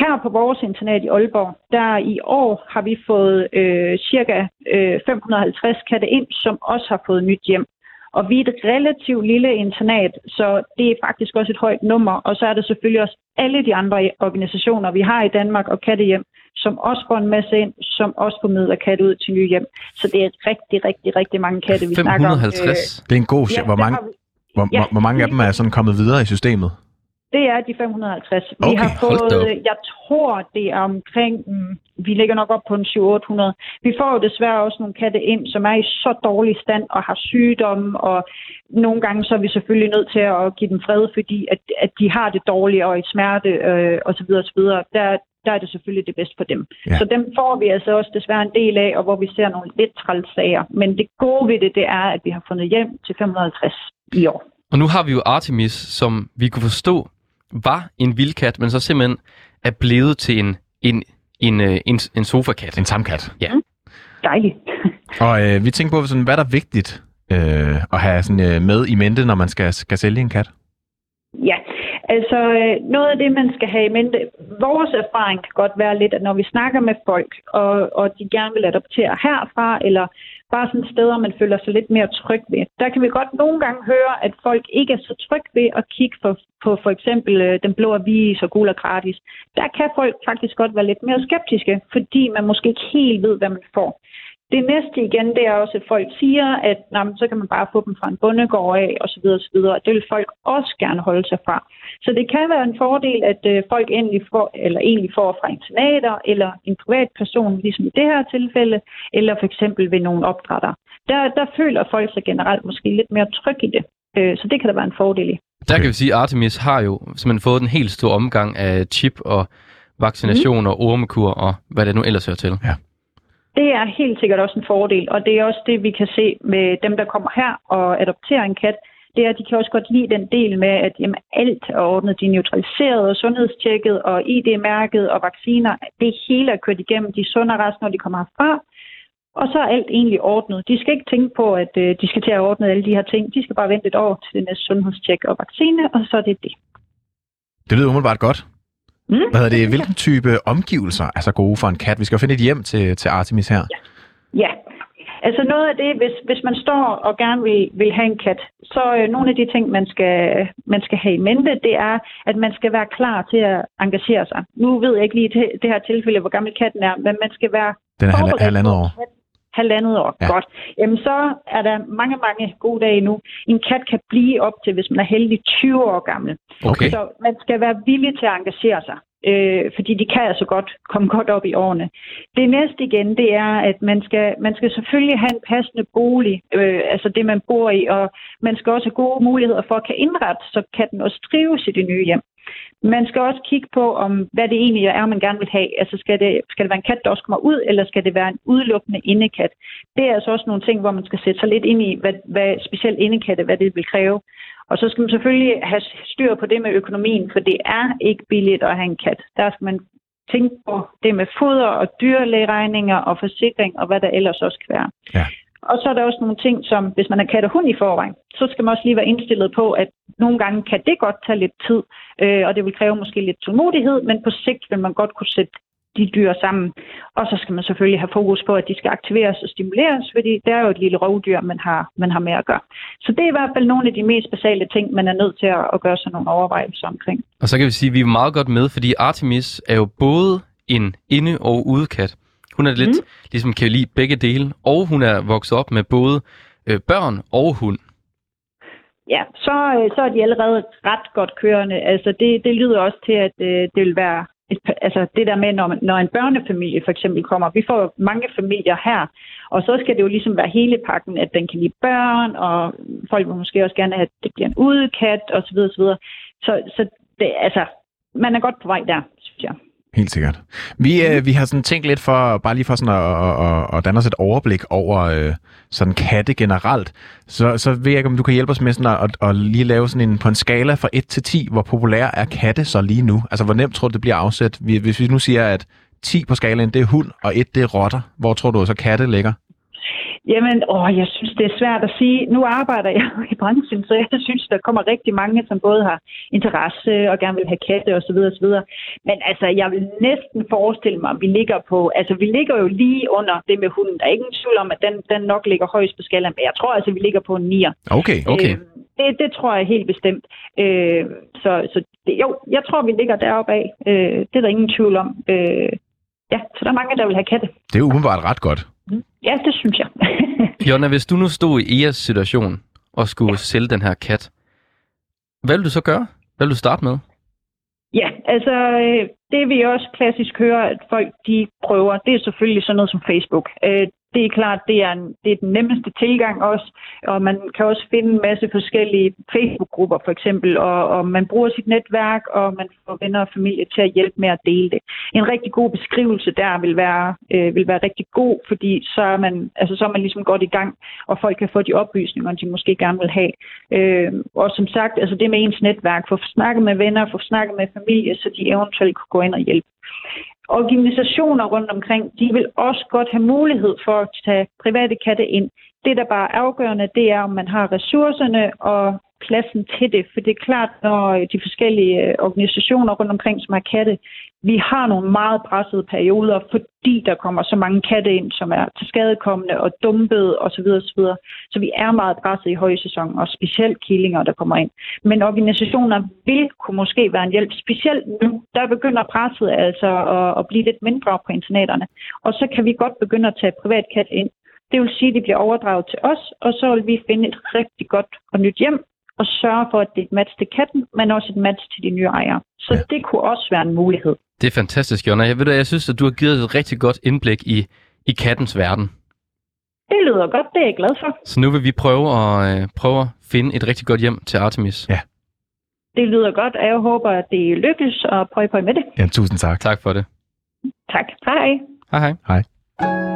Her på vores internat i Aalborg, der i år har vi fået øh, cirka øh, 550 katte ind, som også har fået nyt hjem. Og vi er et relativt lille internat, så det er faktisk også et højt nummer. Og så er der selvfølgelig også alle de andre organisationer, vi har i Danmark og kattehjem, som også får en masse ind, som også formidler katte ud til nye hjem. Så det er rigtig, rigtig, rigtig mange katte, vi 550. snakker om. Øh, Det er en god... ja, hvor, det mange, vi- hvor, ja. hvor mange af dem er sådan kommet videre i systemet? Det er de 550. Vi Okay, har hold da fået, op. jeg tror, det er omkring, mm, vi ligger nok op på en 700-800. Vi får jo desværre også nogle katte ind, som er i så dårlig stand og har sygdomme, og nogle gange så er vi selvfølgelig nødt til at give dem fred, fordi at, at de har det dårligt og i smerte øh, osv. osv. Der, der er det selvfølgelig det bedste for dem. Ja. Så dem får vi altså også desværre en del af, og hvor vi ser nogle lidt træls sager. Men det gode ved det, det er, at vi har fundet hjem til 550 i år. Og nu har vi jo Artemis, som vi kunne forstå var en vildkat, men så simpelthen er blevet til en, en, en, øh, en, en sofakat. En tamkat. Dejligt. Og øh, vi tænker på, sådan, hvad der er vigtigt øh, at have sådan, øh, med i mente, når man skal, skal sælge en kat. Ja, altså øh, noget af det, man skal have i mente, vores erfaring kan godt være lidt, at når vi snakker med folk, og, og de gerne vil adoptere herfra, eller bare sådan steder, man føler sig lidt mere tryg ved, der kan vi godt nogle gange høre, at folk ikke er så tryg ved at kigge for, på for eksempel øh, den blå avis og gul og gratis. Der kan folk faktisk godt være lidt mere skeptiske, fordi man måske ikke helt ved, hvad man får. Det næste igen, det er også, at folk siger, at nej, men så kan man bare få dem fra en bondegård af, osv. osv. Det vil folk også gerne holde sig fra. Så det kan være en fordel, at øh, folk endelig får, eller egentlig får fra internater, eller en privat person, ligesom i det her tilfælde, eller for eksempel ved nogle opdrætter. Der, der føler folk sig generelt måske lidt mere tryg i det. Øh, så det kan der være en fordel i. Der kan vi sige, at Artemis har jo simpelthen fået en helt stor omgang af chip og vaccination mm. og ormekur og hvad det nu ellers hører til. Det er helt sikkert også en fordel, og det er også det, vi kan se med dem, der kommer her og adopterer en kat. Det er, at de kan også godt lide den del med, at jamen, alt er ordnet. De er neutraliseret og sundhedstjekket og ID-mærket og vacciner. Det hele er kørt igennem. De er sunde og når de kommer herfra. Og så er alt egentlig ordnet. De skal ikke tænke på, at øh, de skal til at ordne alle de her ting. De skal bare vente et år til det næste sundhedstjek og vaccine, og så er det det. Det lyder umiddelbart godt. Mm. Hvad hedder det? Hvilken type omgivelser er så gode for en kat? Vi skal jo finde et hjem til, til Artemis her. Ja, altså noget af det, hvis, hvis man står og gerne vil, vil have en kat, så øh, nogle af de ting, man skal, man skal have i mente, det er, at man skal være klar til at engagere sig. Nu ved jeg ikke lige det, det her tilfælde, hvor gammel katten er, men man skal være Den er halvandet år. at Halvandet år, Ja. godt. Jamen så er der mange, mange gode dage nu. En kat kan blive op til, hvis man er heldig, 20 år gammel. Okay. Så man skal være villig til at engagere sig, øh, fordi de kan altså godt komme godt op i årene. Det næste igen, det er, at man skal, man skal selvfølgelig have en passende bolig, øh, altså det man bor i, og man skal også have gode muligheder for at kan indrette, så kan den også trives i det nye hjem. Man skal også kigge på, om hvad det egentlig er, man gerne vil have. Altså skal det, skal det være en kat, der også kommer ud, eller skal det være en udelukkende indekat? Det er altså også nogle ting, hvor man skal sætte sig lidt ind i, hvad, hvad specielt indekatte, hvad det vil kræve. Og så skal man selvfølgelig have styr på det med økonomien, for det er ikke billigt at have en kat. Der skal man tænke på det med foder og dyrlægeregninger og forsikring og hvad der ellers også kan være. Ja. Og så er der også nogle ting, som hvis man er kat og hund i forvejen, så skal man også lige være indstillet på, at nogle gange kan det godt tage lidt tid, øh, og det vil kræve måske lidt tålmodighed, men på sigt vil man godt kunne sætte de dyr sammen. Og så skal man selvfølgelig have fokus på, at de skal aktiveres og stimuleres, fordi det er jo et lille rovdyr, man har, man har med at gøre. Så det er i hvert fald nogle af de mest basale ting, man er nødt til at, at gøre sig nogle overvejelser omkring. Og så kan vi sige, at vi er meget godt med, fordi Artemis er jo både en inde- og udkat. Hun er lidt, mm. ligesom kan lide begge dele, og hun er vokset op med både øh, børn og hund. Ja, så, øh, så er de allerede ret godt kørende. Altså det, det lyder også til, at øh, det vil være et, altså det der med, når, når en børnefamilie for eksempel kommer. Vi får mange familier her, og så skal det jo ligesom være hele pakken, at den kan lide børn, og folk vil måske også gerne have, at det bliver en udekat, osv. osv. Så, så det, altså, man er godt på vej der, synes jeg. Helt sikkert. Vi, øh, vi har sådan tænkt lidt for, bare lige for sådan at, at, at, danne os et overblik over øh, sådan katte generelt. Så, så ved jeg ikke, om du kan hjælpe os med sådan at, at, at lige lave sådan en, på en skala fra 1 til 10, hvor populær er katte så lige nu? Altså, hvor nemt tror du, det bliver afsat? Vi- Hvis vi nu siger, at 10 på skalaen, det er hund, og 1 det er rotter. Hvor tror du så katte ligger? Jamen, åh, jeg synes, det er svært at sige. Nu arbejder jeg i branchen, så jeg synes, der kommer rigtig mange, som både har interesse og gerne vil have katte osv. osv. Men altså, jeg vil næsten forestille mig, at vi ligger på... Altså, vi ligger jo lige under det med hunden. Der er ikke en tvivl om, at den, den nok ligger højst på skalaen, men jeg tror altså, vi ligger på en 9'er. Okay. Okay. Øh, det, det tror jeg helt bestemt. Øh, så så det, jo, jeg tror, vi ligger deroppe af. Øh, det er der ingen tvivl om. Øh, ja, så der er mange, der vil have katte. Det er jo umiddelbart ret godt. Ja, det synes jeg. Jonna, hvis du nu stod i Eas situation og skulle ja. sælge den her kat, hvad vil du så gøre? Hvad vil du starte med? Ja, altså øh, det vi også klassisk hører, at folk de prøver, det er selvfølgelig sådan noget som Facebook. Det er klart, det er, en, det er den nemmeste tilgang også, og man kan også finde en masse forskellige Facebook-grupper for eksempel, og, og man bruger sit netværk, og man får venner og familie til at hjælpe med at dele det. En rigtig god beskrivelse der vil være, øh, vil være rigtig god, fordi så er, man, altså, så er man ligesom godt i gang, og folk kan få de oplysninger, de måske gerne vil have. Øh, og som sagt, altså det med ens netværk, få snakket med venner, få snakket med familie, så de eventuelt kunne gå ind og hjælpe. Organisationer rundt omkring, de vil også godt have mulighed for at tage private katte ind. Det, der bare er afgørende, det er, om man har ressourcerne og pladsen til det. For det er klart, når de forskellige øh, organisationer rundt omkring, som har katte, vi har nogle meget pressede perioder, fordi der kommer så mange katte ind, som er til skadekommende og dumpet osv. osv. Så vi er meget presset i højsæson, og specielt killinger, der kommer ind. Men organisationer vil kunne måske være en hjælp, specielt nu, der begynder presset altså at, at blive lidt mindre på internaterne. Og så kan vi godt begynde at tage privatkat ind. Det vil sige, at de bliver overdraget til os, og så vil vi finde et rigtig godt og nyt hjem, og sørge for, at det er et match til katten, men også et match til de nye ejere. Så Ja. det kunne også være en mulighed. Det er fantastisk, Jonna. Jeg ved, jeg synes, at du har givet et rigtig godt indblik i, i kattens verden. Det lyder godt, det er jeg glad for. Så nu vil vi prøve at, øh, prøve at finde et rigtig godt hjem til Artemis. Ja. Det lyder godt, og jeg håber, at det lykkes, og prøv på med det. Ja, tusind tak. Tak for det. Tak. Hej. Hej hej. Hej.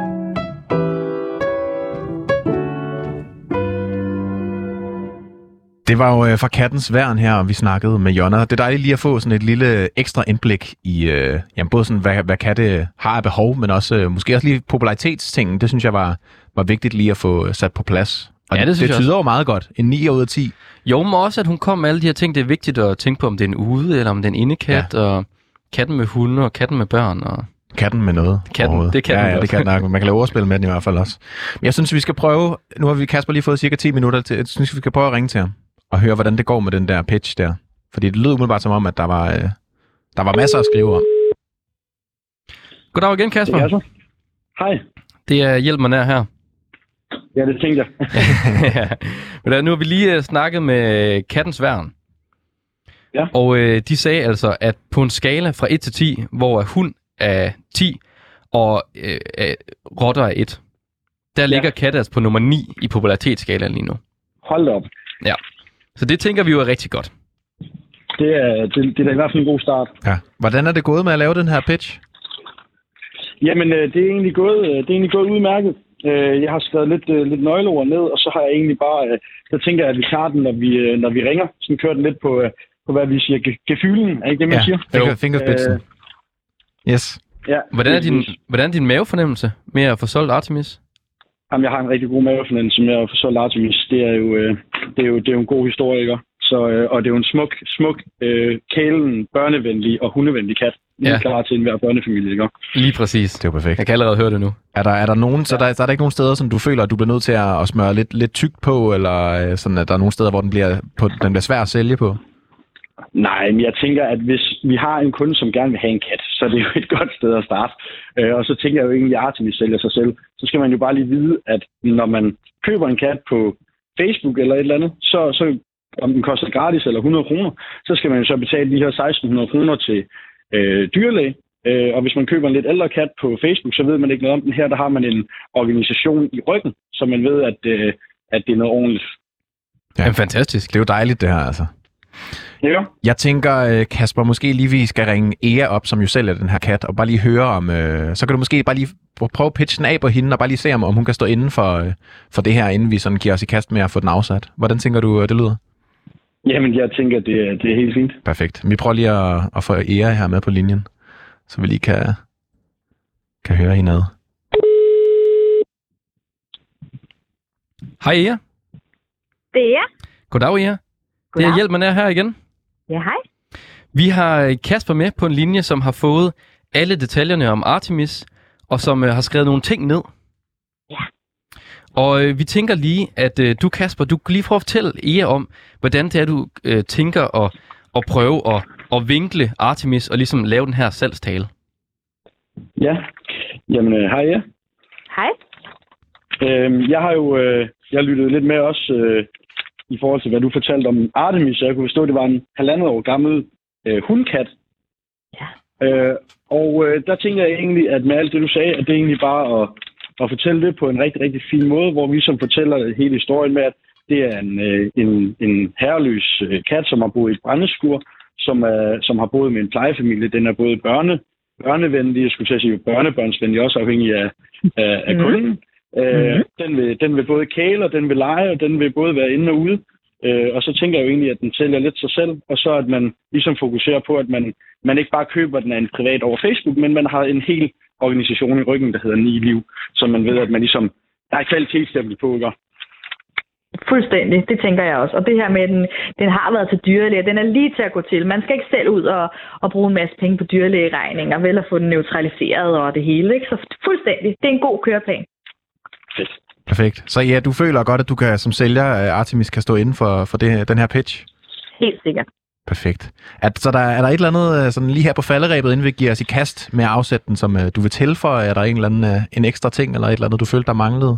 Det var jo øh, fra Kattens Værn her, og vi snakkede med Jonna. Det er dejligt lige at få sådan et lille ekstra indblik i øh, jamen både sådan, hvad, hvad katte har af behov, men også øh, måske også lige popularitetstingen. Det synes jeg var, var vigtigt lige at få sat på plads. Og Ja, det synes det jeg tyder jo meget godt. En 9 ud af 10. Jo, men også, at hun kom med alle de her ting. Det er vigtigt at tænke på, om det er en ude, eller om det er en indekat, ja. og katten med hunde, og katten med børn. Og... Katten med noget. Katten, det katten Ja, ja, det kan nok. Man kan lave ordspil med den i hvert fald også. Men jeg synes, vi skal prøve... Nu har vi Kasper lige fået cirka 10 minutter til. Jeg synes, vi skal prøve at ringe til ham og høre, hvordan det går med den der pitch der. Fordi det lød umiddelbart som om, at der var, øh, der var masser at skrive om. Goddag igen, Kasper. Det er så. Hej. Det er Hjælp mig nær her. Ja, det tænkte jeg. Men der, nu har vi lige uh, snakket med Kattens Værn. Ja. Og uh, de sagde altså, at på en skala fra 1 til 10, hvor hund er 10 og uh, rotter er 1, der ligger katte altså på nummer 9 i popularitetsskalaen lige nu. Hold op. Så det tænker vi jo er rigtig godt. Det er, det, det er da i hvert fald en god start. Ja. Hvordan er det gået med at lave den her pitch? Jamen, øh, det er egentlig gået, øh, det er egentlig gået udmærket. Øh, Jeg har skrevet lidt, lidt nøgleord ned, og så har jeg egentlig bare... Så tænker jeg, at vi tager den, når vi, når vi ringer. Sådan kører den lidt på, på hvad vi siger, ge- gefylen. Er ikke det, man siger? finger, fingerspidsen. Øh, Yes. Ja, Hvordan er din, hvordan er din mavefornemmelse med at få solgt Artemis? Jamen, jeg har en rigtig god mavefornemmelse med at solgt Artemis. Det er jo, øh, det er jo, det er jo en god historie, ikke? Så, øh, og det er jo en smuk, smuk, øh, kælen, børnevenlig og hundevenlig kat. Lige Ja. klar til enhver børnefamilie, ikke? Lige præcis. Det er jo perfekt. Jeg kan allerede høre det nu. Er der, er der nogen, så der, så er der ikke nogen steder, som du føler, at du bliver nødt til at, at smøre lidt, lidt tykt på, eller øh, sådan, at der er nogle steder, hvor den bliver, på, den bliver svær at sælge på? Nej, men jeg tænker, at hvis vi har en kunde, som gerne vil have en kat, så er det jo et godt sted at starte. Øh, og så tænker jeg jo egentlig, at Artemis sælger sig selv. Så skal man jo bare lige vide, at når man køber en kat på Facebook eller et eller andet, så, så om den koster gratis eller 100 kroner, så skal man jo så betale de her 1600 kroner til øh, dyrlæge. Øh, og hvis man køber en lidt ældre kat på Facebook, så ved man ikke noget om den her. Der har man en organisation i ryggen, så man ved, at, øh, at det er noget ordentligt. Ja. Fantastisk. Det er jo dejligt, det her, altså. Ja. Jeg tænker, øh, Kasper, måske lige vi skal ringe Ea op, som jo sælger den her kat, og bare lige høre om... Øh, så kan du måske bare lige prøve at pitche den af på hende, og bare lige se, om, om hun kan stå inden for, øh, for det her, inden vi sådan giver os i kast med at få den afsat. Hvordan tænker du, øh, det lyder? Jamen, jeg tænker, det er, det er helt fint. Perfekt. Vi prøver lige at, at få Ea her med på linjen, så vi lige kan, kan høre hende ad. Hej Ea. Det er jeg. Goddag Ea. Det er Goddag. Hjælp man er her igen. Ja, hej. Vi har øh, Kasper med på en linje, som har fået alle detaljerne om Artemis, og som øh, har skrevet nogle ting ned. Ja. Og øh, vi tænker lige, at øh, du Kasper, du kan lige prøve at fortælle Ea om, hvordan det er, du øh, tænker at, at prøve at, at vinkle Artemis og ligesom lave den her salgstale. Ja. Jamen, øh, hej ja. Hej. Øhm, jeg har jo øh, jeg lyttet lidt med også øh, i forhold til, hvad du fortalte om Artemis. og Jeg kunne forstå, at det var en halvandet år gammel øh, hundkat. Ja. Øh, og øh, der tænker jeg egentlig, at med alt det, du sagde, at det er egentlig bare at, at fortælle det på en rigtig, rigtig fin måde, hvor vi som fortæller hele historien med, at det er en, øh, en, en herreløs øh, kat, som har boet i et brændeskur, som, er, som har boet med en plejefamilie. Den er både børne, børnevenlig, jeg skulle til at sige børnebørnsvenlig, også afhængig af, af, af Mhm. kunden. Øh, Mhm. den, vil, den vil både kæle, og den vil lege, og den vil både være inde og ude. Øh, og så tænker jeg jo egentlig, at den sælger lidt sig selv, og så at man ligesom fokuserer på, at man, man ikke bare køber den af en privat over Facebook, men man har en hel organisation i ryggen, der hedder Ni Liv, så man ved, at man ligesom, der er kvalitetsstempel på, ikke? Fuldstændig, det tænker jeg også. Og det her med, at den, den har været til dyrlæge, den er lige til at gå til. Man skal ikke selv ud og, og bruge en masse penge på dyrlægeregninger, vel at få den neutraliseret og det hele. Ikke? Så fuldstændig, det er en god køreplan. Fedt. Perfekt. Så ja, du føler godt, at du kan som sælger øh, Artemis kan stå inden for, for det, den her pitch? Helt sikkert. Perfekt. At, så der, er der et eller andet øh, sådan lige her på falderæbet, inden vi giver os i kast med at afsætte den, som øh, du vil tilføje? Er der en eller anden en ekstra ting, eller et eller andet, du følte, der manglede?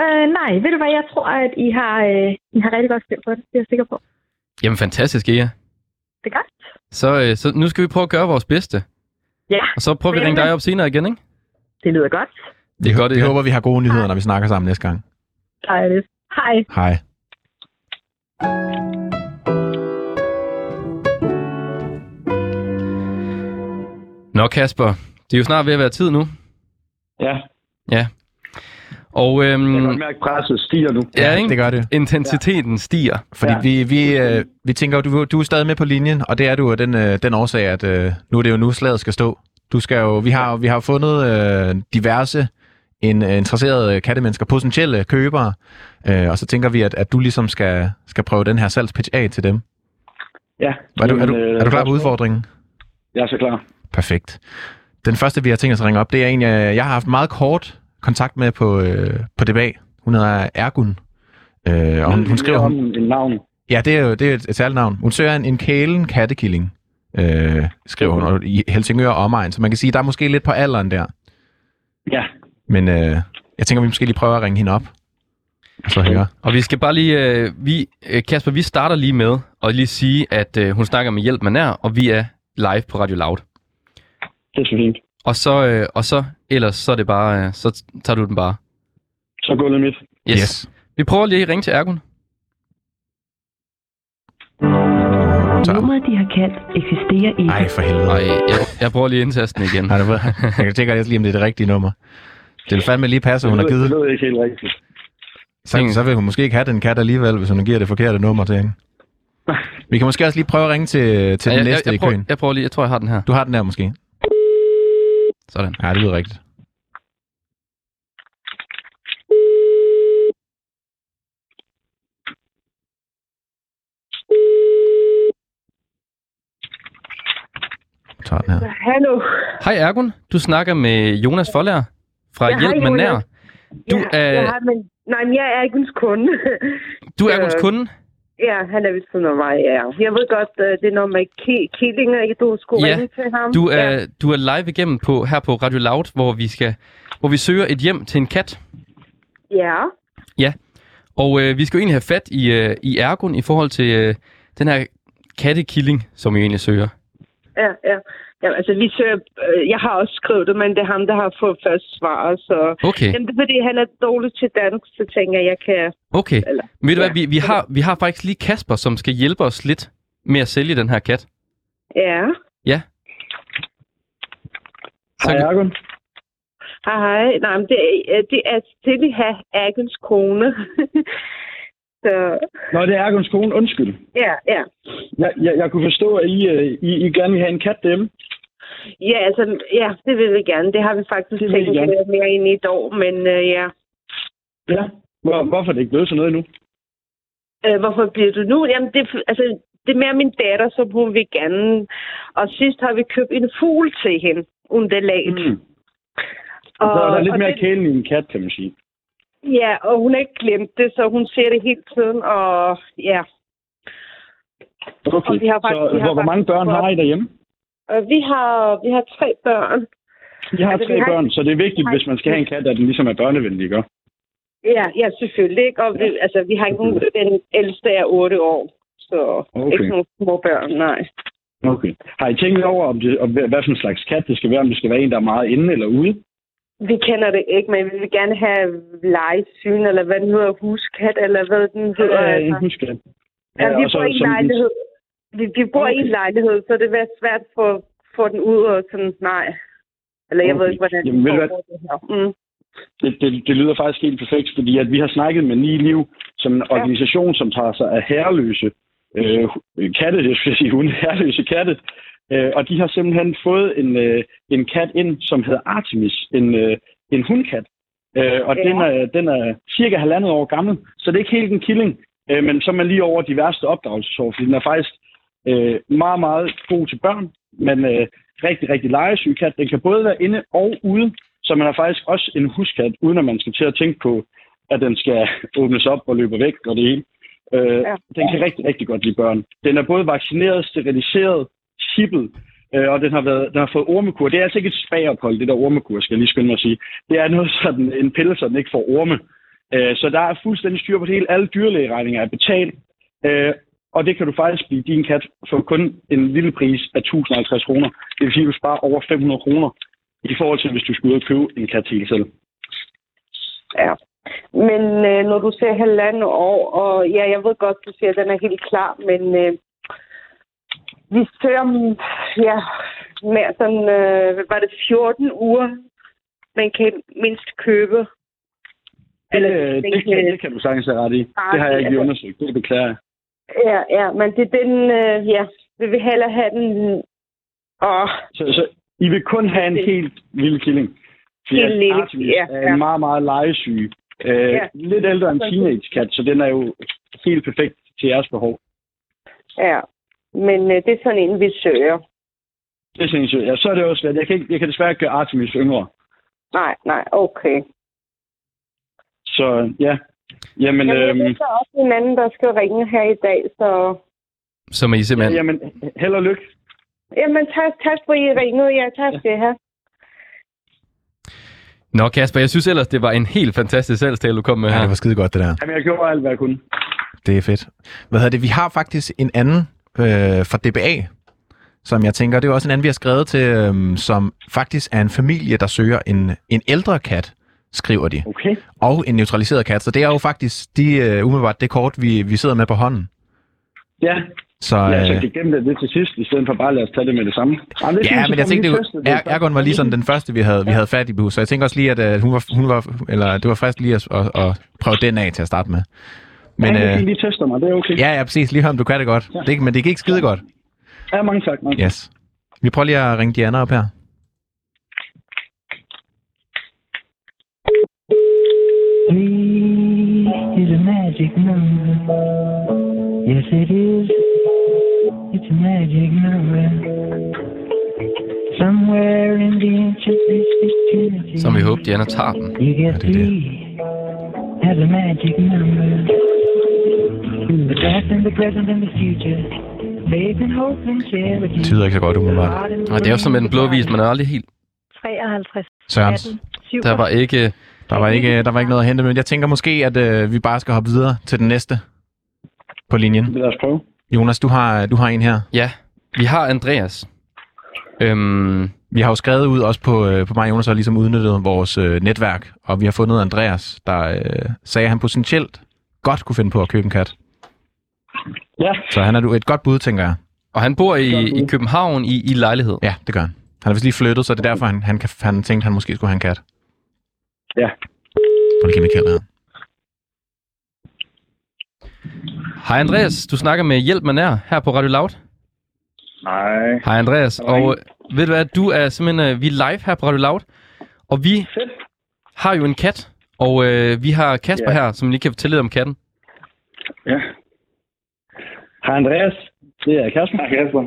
Øh, nej, ved du hvad, jeg tror, at I har, øh, I har rigtig godt styr på det. Det er jeg sikker på. Jamen fantastisk, Ea. Det er godt. Så, øh, så nu skal vi prøve at gøre vores bedste. Ja, Og så prøver vi at ringe dig op senere igen, ikke? det lyder godt. Det er godt, Vi Ea. håber, vi har gode nyheder, når vi snakker sammen næste gang. Dejligt. Hej. Hej. Nå Kasper, det er jo snart ved at være tid nu. Ja, Ja. Og jeg kan øhm, mærke, at presset stiger nu. ja, ikke? det gør det. intensiteten stiger. Fordi Ja. vi, vi, øh, vi tænker, du, du er stadig med på linjen, og det er du af den, øh, den årsag, at øh, nu er det jo nu, slaget skal stå. Du skal jo, vi har, vi har fundet øh, diverse en, øh, interesserede øh, kattemennesker, potentielle købere, øh, og så tænker vi, at, at du ligesom skal, skal prøve den her salgspitch af til dem. Ja. Er du, er du, øh, er du klar på udfordringen? Jeg er så klar. Perfekt. Den første, vi har tænkt os at ringe op, det er en, jeg, har haft meget kort kontakt med på, øh, på DBA. Hun hedder Ergun. Øh, og hun, hun skriver... om Hun, en navn. ja, det er jo det er et, et særligt navn. Hun søger en, en kælen kattekilling, øh, skriver hun, og i Helsingør omegn. Så man kan sige, der er måske lidt på alderen der. Ja. Men øh, jeg tænker, vi måske lige prøver at ringe hende op. Og så høre. Og vi skal bare lige, øh, vi, øh, Kasper, vi starter lige med at lige sige, at øh, hun snakker med hjælp man er, og vi er live på Radio Loud. Det er så fint. Og så, øh, og så ellers, så er det bare, øh, så tager du den bare. Så gulvet mit. Yes. yes. Vi prøver lige at ringe til Ergun. Nummeret, de har kaldt, eksisterer ikke. Ej, for helvede. Ej, jeg, jeg prøver lige at indtaste den igen. Det var, jeg tænker lige, om det er det rigtige nummer. Det vil fandme lige passe, at hun har Det givet. lød ikke helt rigtigt. Så, så vil hun måske ikke have den kat alligevel, hvis hun giver det forkerte nummer til hende. Vi kan måske også lige prøve at ringe til, til Ja, den jeg, næste jeg, i jeg, prøver, køen. jeg prøver lige, jeg tror, jeg har den her. Du har den der måske. Sådan. Ja, det lyder rigtigt. Tager den her. Hallo. Hej Ergun, du snakker med Jonas Forlær fra Ja, hej, Hjælp med Nær. Du ja, er- Ja, men, nej, men jeg er ikke ens kunde. Du er Erguns Øh, kunde. ja, han er vist sådan noget mig, ja. Jeg ved godt, øh, det er noget med ki- killinger, ikke? Du skulle Ja, ringe til ham. Du er, Ja. du er live igennem på, her på Radio Loud, hvor vi, skal, hvor vi søger et hjem til en kat. ja. Og øh, vi skal jo egentlig have fat i, øh, i Ergun i forhold til øh, den her kattekilling, som vi egentlig søger. Ja, ja. Ja altså, vi søger, øh, jeg har også skrevet det, men det er ham, der har fået først svar. Så... Okay, Jamen, det er fordi, han er dårlig til dansk, så tænker jeg, jeg kan... okay. Eller, Ved du hvad, Ja. vi, vi, har, vi har faktisk lige Kasper, som skal hjælpe os lidt med at sælge den her kat. Ja. Ja. Så, Hej, Argon. Hej, hej. Nej, men det, er, det er til have Agnes kone. så, Nå, det er Argons kone. Undskyld. ja, ja. Jeg, jeg, jeg kunne forstå, at I, øh, I, I gerne vil have en kat derhjemme. Ja, altså, ja, det vil vi gerne. Det har vi faktisk Det tænkt lidt mere ind i et år, men øh, ja. Ja. Hvor, hvorfor er det ikke blevet sådan noget endnu? Øh, hvorfor bliver du nu? Jamen, det, altså, det er mere min datter, som hun vil gerne. Og sidst har vi købt en fugl til hende, undelaget. Mm. Og, så er der lidt mere det, kælen i en kat, kan man sige. Ja, og hun har ikke glemt det, så hun ser det hele tiden, og ja. Okay. Og vi har faktisk- så vi har hvor, hvor mange faktisk børn har I derhjemme? Og vi har, vi har tre børn. I har Altså, tre vi har- børn, så det er vigtigt, hvis man skal have en kat, at den ligesom er børnevenlig, ikke? Ja, ja, selvfølgelig. Ikke? Og vi, altså, vi har ikke nogen, den ældste er 8 år, så Okay. ikke nogen små børn, nej. Okay. Har I tænkt over, om det, om, hvad for en slags kat det skal være? Om det skal være en, der er meget inde eller ude? Vi kender det ikke, men vi vil gerne have lejesyn, eller hvad den hedder, huskat, eller hvad den hedder. Ja, en altså. huskat. Ja, vi og så- bor i en lejlighed. Vi, vi bor i en Okay. lejlighed, så det være svært for få den ud og sådan, nej. Eller jeg Okay. ved ikke, hvordan Jamen, hvad? foregår det her. Mm. Det, det, det lyder faktisk helt perfekt, fordi at vi har snakket med Ni Liv, som en organisation, som tager sig af herreløse øh, katte, det skal jeg sige hunde, herreløse katte. Øh, og de har simpelthen fået en, øh, en kat ind, som hedder Artemis, en, øh, en hundkat. Øh, og Ja. den, er, den er cirka halvandet år gammel, så det er ikke helt en killing, øh, men så er man lige over de værste opdragelsesår, fordi den er faktisk øh, meget, meget god til børn, men øh, rigtig, rigtig legesyg kat. Den kan både være inde og ude, så man har faktisk også en huskat, uden at man skal til at tænke på, at den skal åbnes op og løbe væk og det hele. Øh, Ja. Den kan rigtig, rigtig godt lide børn. Den er både vaccineret, steriliseret, chippet, øh, og den har, været, den har fået ormekur. Det er altså ikke et spagophold, det der ormekur, skal jeg lige skynde mig at sige. Det er noget sådan en pille, så den ikke får orme. Øh, så der er fuldstændig styr på det hele. Alle dyrlægeregninger er betalt. Øh, og det kan du faktisk blive din kat for kun en lille pris af 1050 kroner. Det vil sige, at du sparer over 500 kroner i forhold til, hvis du skulle ud og købe en kat til selv. Ja. Men øh, når du ser halvandet år, og ja, jeg ved godt, du siger, at den er helt klar, men øh, vi mm, ja, mere sådan, øh, var det 14 uger, man kan mindst købe. Det, Eller, øh, den det, kan- det kan du sagtens have ret i. Ah, Det har jeg ikke altså- undersøgt. Det beklager jeg. Ja, ja, men det er den, øh, ja, vi vil hellere have den, og Så, så I vil kun have en helt lille killing. Fordi Helt lille, Artemis ja, er ja. en meget, meget legesyg. Øh, Ja. Lidt ældre end teenage-kat, så den er jo helt perfekt til jeres behov. ja, men øh, det er sådan en, vi søger. Det synes jeg. Ja, så er det også svært. Jeg kan, ikke, jeg kan desværre ikke gøre Artemis yngre. Nej, nej, okay. Så ja. Jamen, Jamen, øhm, det er så også en anden, der skal ringe her i dag, så... som er I simpelthen... jamen held og lykke. Jamen, tak, tak for, I ringede. Ja, tak skal I have. Nå Kasper, jeg synes ellers, det var en helt fantastisk salgstale, du kom med Ja, her. det var skide godt, det der. Jamen, jeg gjorde alt, hvad jeg kunne. Det er fedt. Hvad hedder det? Vi har faktisk en anden øh, fra DBA, som jeg tænker, det er også en anden, vi har skrevet til, øh, som faktisk er en familie, der søger en, en ældre kat, skriver de, Okay. og en neutraliseret kat. Så det er jo faktisk de, øh, umiddelbart det kort, vi, vi sidder med på hånden. Ja, Så, ja så øh, kan gemme det lidt til sidst, i stedet for bare at lade os tage det med det samme. Jamen, det Ja, synes men jeg tænkte, er, Ergon var lige sådan den første, vi havde, vi havde fat i bu, så jeg tænker også lige, at uh, hun var, hun var, eller det var frisk lige at, at, at prøve den af til at starte med. Men ja, øh, lige tester mig, det er okay. ja, ja, præcis, lige hør, om du kan det godt. Ja. Det, men det gik skide godt. ja mange tak. Mange. Yes. Vi prøver lige at ringe Diana op her. Is a magic number. Yes, it is. It's a magic number. Somewhere in the ancient Trinity. Som vi håber, Diana tager den. You get Ja, det er det. three as a magic number. The past and the present and the future. Det tyder ikke så godt, umiddelbart. Og det er jo som med den blå vis, man er aldrig helt... 53, Sørens, 18, 7. Der var ikke... der var ikke, der var ikke noget at hente, men jeg tænker måske, at øh, vi bare skal hoppe videre til den næste på linjen. Lad os prøve. Jonas, du har, du har en her. Ja, vi har Andreas. Øhm, Vi har jo skrevet ud også på, øh, på mig og Jonas har ligesom udnyttet vores øh, netværk, og vi har fundet Andreas, der øh, sagde, at han potentielt godt kunne finde på at købe en kat. Ja, Så han er du et godt bud, tænker jeg. Og han bor i, i København i, i lejlighed. Ja, det gør han. Han er vist lige flyttet, så det er derfor, han, han, kan, han tænkte, han måske skulle have en kat. Ja. Prøv lige Kjeld her. Hej Andreas, du snakker med Hjælp med nær her på Radio Loud. Nej. Hej Andreas, og øh, ved du hvad, du er simpelthen, øh, vi er live her på Radio Loud, og vi Fedt. har jo en kat, og øh, vi har Kasper Ja. her, som lige kan fortælle lidt om katten. Ja. hej Andreas. Det er Kasper. Hej Kasper.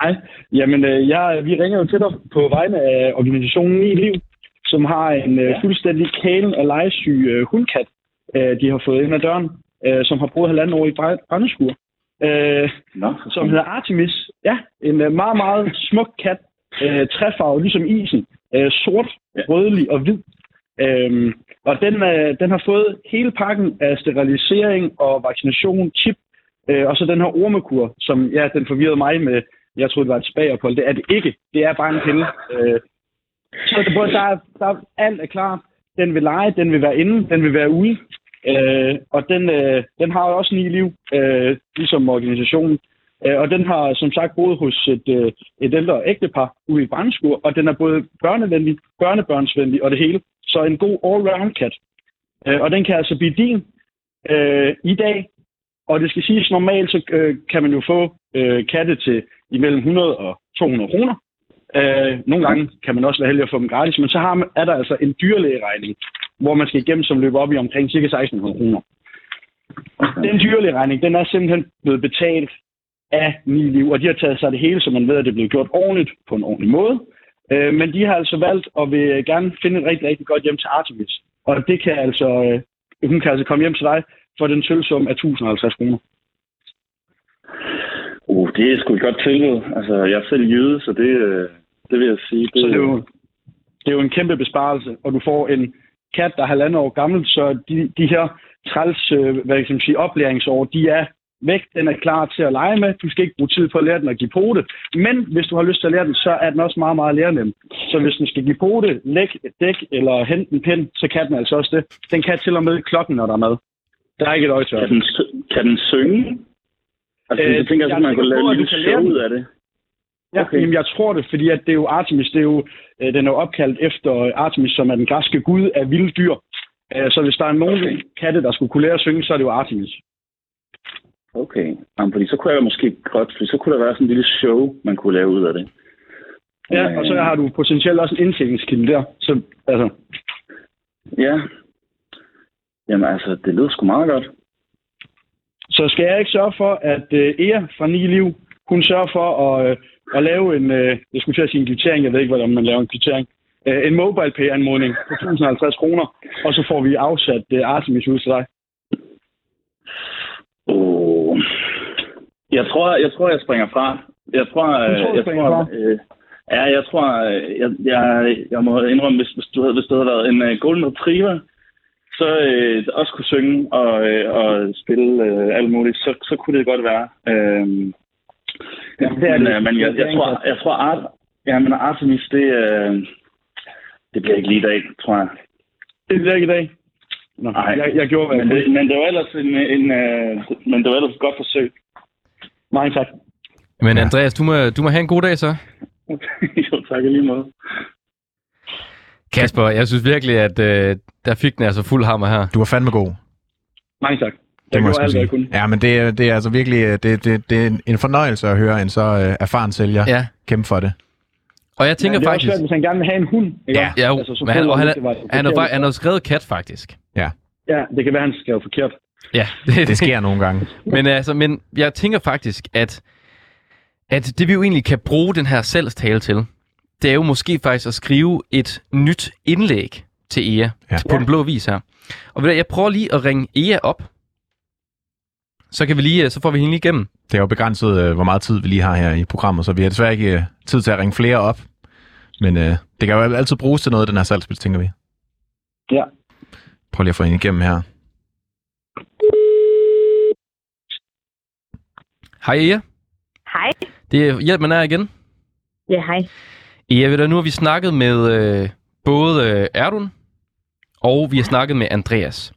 Hej. Jamen, øh, jeg, vi ringer jo til dig på vegne af organisationen Ni Liv, som har en øh, fuldstændig kælen og legesyg øh, hundkat, øh, de har fået ind ad døren, øh, som har boet halvanden år i bræ- brændeskur, øh, Nå, som hedder Artemis. Ja, en øh, meget, meget smuk kat, øh, træfarvet, ligesom isen, øh, sort, Ja. rødlig og hvid. Øhm, og den, øh, den har fået hele pakken af sterilisering og vaccination, chip, øh, og så den her ormekur, som ja, den forvirrede mig med, jeg troede, det var et spagerophold. Det er det ikke. Det er bare en pille. Øh, så det, både, der, er, der er, alt er klar. Den vil lege, den vil være inde, den vil være ude. Øh, og den, øh, den har også ni liv, øh, ligesom organisationen. Øh, og den har som sagt boet hos et, øh, et ældre ægtepar ude i Brandskur, og den er både børnevenlig, børnebørnsvenlig og det hele. Så en god all-round kat. Øh, og den kan altså blive din øh, i dag. Og det skal siges normalt, så øh, kan man jo få øh, katte til imellem 100 og 200 kroner. Øh, nogle gange kan man også være heldig at få dem gratis, men så har man, er der altså en dyrlægeregning, hvor man skal igennem, som løber op i omkring ca. 1600 kroner. Den dyrlægeregning, den er simpelthen blevet betalt af Ni Liv, og de har taget sig det hele, så man ved, at det er blevet gjort ordentligt på en ordentlig måde. Øh, men de har altså valgt at vil gerne finde et rigtig, rigtig godt hjem til Artemis. Og det kan altså, øh, hun kan altså komme hjem til dig for den sølvsum af 1050 kroner. Uh, det er sgu et godt tilbud. Altså, jeg er selv jøde, så det, øh, det vil jeg sige. Det, Så det er, jo, det er jo en kæmpe besparelse, og du får en kat, der er halvandet år gammel, så de, de her træls, øh, hvad man sige, oplæringsår, de er væk, den er klar til at lege med. Du skal ikke bruge tid på at lære den at give pote. Men hvis du har lyst til at lære den, så er den også meget, meget lærenem. Så hvis den skal give pote, læg et dæk eller hente en pind, så kan den altså også det. Den kan til og med klokken, når der er mad. Der er ikke et øje til kan, den, kan den synge? Altså, Øh, jeg tænker, jeg at man kunne lave at lille ud af det. Ja, Okay. jamen, jeg tror det, fordi at det er jo Artemis, det er jo, øh, den er jo opkaldt efter Artemis, som er den græske gud af vilde dyr. Øh, så hvis der er nogen Okay. katte, der skulle kunne lære at synge, så er det jo Artemis. Okay. Jamen, fordi så kunne jeg måske godt, fordi så kunne der være sådan en lille show, man kunne lave ud af det. Ja, og så har du potentielt også en indtjeningskilde der. Så altså, Ja. Jamen altså, det lyder sgu meget godt. Så skal jeg ikke sørge for, at øh, Ea fra Ni Liv, hun sørger for at, øh, at lave en, øh, jeg skulle til at sige en kvittering, jeg ved ikke, hvordan man laver en kvittering, øh, en mobile pay anmodning på 1050 kroner, og så får vi afsat øh, Artemis ud til dig. Oh. Jeg tror, jeg tror, jeg springer fra. Jeg tror, Du tror, du jeg tror, øh, ja, jeg tror, øh, jeg, jeg, jeg må indrømme, hvis, hvis, du havde, hvis det havde været en uh, golden retriever, så øh, også kunne synge og, øh, og spille øh, alt muligt, så, så kunne det godt være. Øh, Ja, det er men, øh, men jeg, jeg, tror, jeg tror, Art, ja, men Artemis, det, øh, det bliver ikke lige i dag, tror jeg. Det bliver ikke i dag. Nå, Nej. jeg, jeg gjorde, hvad jeg Men det, men det var ellers en, en øh, men det var ellers et godt forsøg. Mange tak. Men. Andreas, du må, du må have en god dag så. jo, tak i lige måde. Kasper, jeg synes virkelig, at øh, der fik den altså fuld hammer her. Du var fandme god. Mange tak. Det Jeg må jeg sige. Ja, men det, er- det er altså virkelig øh, det, det, det er en- fornøjelse at høre en så uh, erfaren sælger ja. Ja, kæmpe for det. og jeg tænker Men det er faktisk... også svært, hvis han gerne vil have en hund. Ikke? Ja. Ja, Altså, så men han, og han, han, det var er, han, har skrevet kat, faktisk. Ja, det kan være, han skrev forkert. Ja, det, Det sker nogle gange. Men, altså, men jeg tænker faktisk, at, at det vi jo egentlig kan bruge den her salgstale til, det er jo måske faktisk at skrive et nyt indlæg til Ea Ja. på den blå vis her. Og ved du, jeg prøver lige at ringe Ea op. Så kan vi lige, så får vi hende lige igennem. Det er jo begrænset, øh, hvor meget tid vi lige har her i programmet, så vi har desværre ikke øh, tid til at ringe flere op. Men øh, det kan jo altid bruges til noget, den her salgspil, tænker vi. Ja. Prøv lige at få hende igennem her. Hej Ea. Hej. Det er hjælp, man er igen. Ja, hej. Ea, ved du, nu har vi snakket med øh, både øh, Erdun, og vi har snakket med Andreas.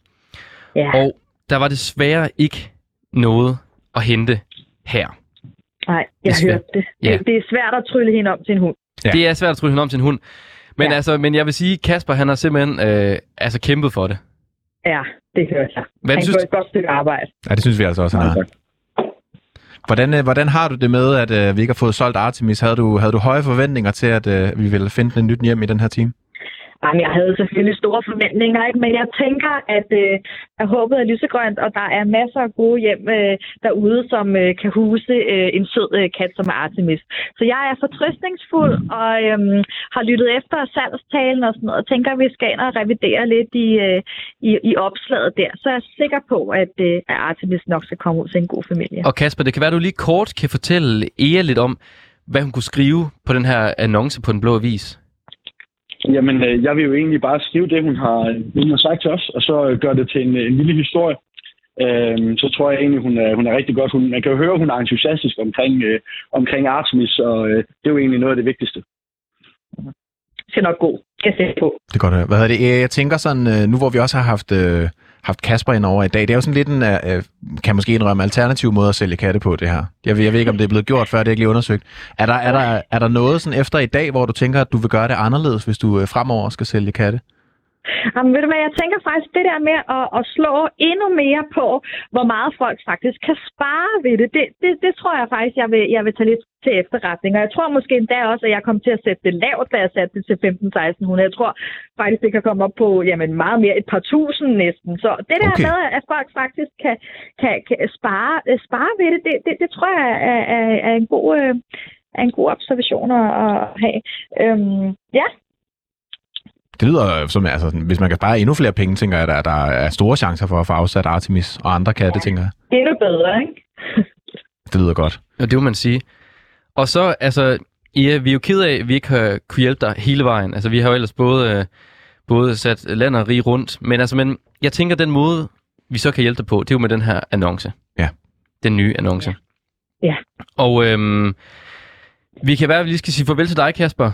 Ja. Og der var desværre ikke noget at hente her. Nej, Det er jeg svært. hørte det. Ja. det. Det er svært at trylle hende om til en hund. Ja. Det er svært at trylle hende om til en hund. Men, ja. Altså, men jeg vil sige, Kasper han har simpelthen øh, altså kæmpet for det. Ja, det hørte jeg. Hvad Han synes gør et godt stykke arbejde. Ja, det synes vi altså også, han har. Hvordan, øh, hvordan har du det med, at øh, vi ikke har fået solgt Artemis? Havde du, havde du høje forventninger til, at øh, vi ville finde et nyt hjem i den her team? Jamen, jeg havde selvfølgelig store forventninger, ikke? men jeg tænker, at, øh, at håbet er lysegrønt, og der er masser af gode hjem øh, derude, som øh, kan huse øh, en sød øh, kat som Artemis. Så jeg er fortrystningsfuld og øh, har lyttet efter salgstalen og sådan noget, og tænker, at vi skal ind og revidere lidt i, øh, i, i opslaget der. Så jeg er sikker på, at, øh, at Artemis nok skal komme ud til en god familie. Og Kasper, det kan være, at du lige kort kan fortælle Ea lidt om, hvad hun kunne skrive på den her annonce på Den Blå Avis. Jamen, øh, jeg vil jo egentlig bare skrive det, hun har, hun har sagt til os, og så øh, gøre det til en, en lille historie. Øhm, så tror jeg egentlig, hun er, hun er rigtig godt. Hun, man kan jo høre, hun er entusiastisk omkring, øh, omkring Artemis, og øh, det er jo egentlig noget af det vigtigste. Det skal nok gå. Jeg se på. Det er godt. Hvad hedder det? Øh, Jeg tænker sådan, øh, nu hvor vi også har haft, øh, haft Kasper ind over i dag, det er jo sådan lidt en, øh, øh, kan måske indrømme, alternativ måde at sælge katte på, det her. Jeg ved, jeg ved ikke, om det er blevet gjort før, det er ikke lige undersøgt. Er der, er, der, er der noget sådan efter i dag, hvor du tænker, at du vil gøre det anderledes, hvis du øh, fremover skal sælge katte? Jamen, ved du hvad, jeg tænker faktisk det der med at, at slå endnu mere på, hvor meget folk faktisk kan spare ved det, det, det, det tror jeg faktisk, jeg vil, jeg vil tage lidt til efterretning. Og jeg tror måske endda også, at jeg kommer til at sætte det lavt, da jeg satte det til 15-1600. Jeg tror faktisk, det kan komme op på jamen, meget mere, et par tusind næsten. Så det der Okay. med, at folk faktisk kan, kan, kan spare, øh, spare ved det, det, det, det tror jeg er, er, er en god... Øh, er en god observation at, at have. Øhm, ja, Det lyder som, altså, hvis man kan spare endnu flere penge, tænker jeg, at der er store chancer for at få afsat Artemis og andre katte, tænker jeg. endnu bedre, ikke? Det lyder godt. Og det må man sige. Og så, altså, ja, vi er jo ked af, at vi ikke har kunne hjælpe dig hele vejen. Altså, vi har jo ellers både, øh, både sat land og rig rundt. Men altså, men jeg tænker, den måde, vi så kan hjælpe dig på, det er jo med den her annonce. Ja. Den nye annonce. Ja. Og øhm, vi kan være, at vi lige skal sige farvel til dig, Kasper.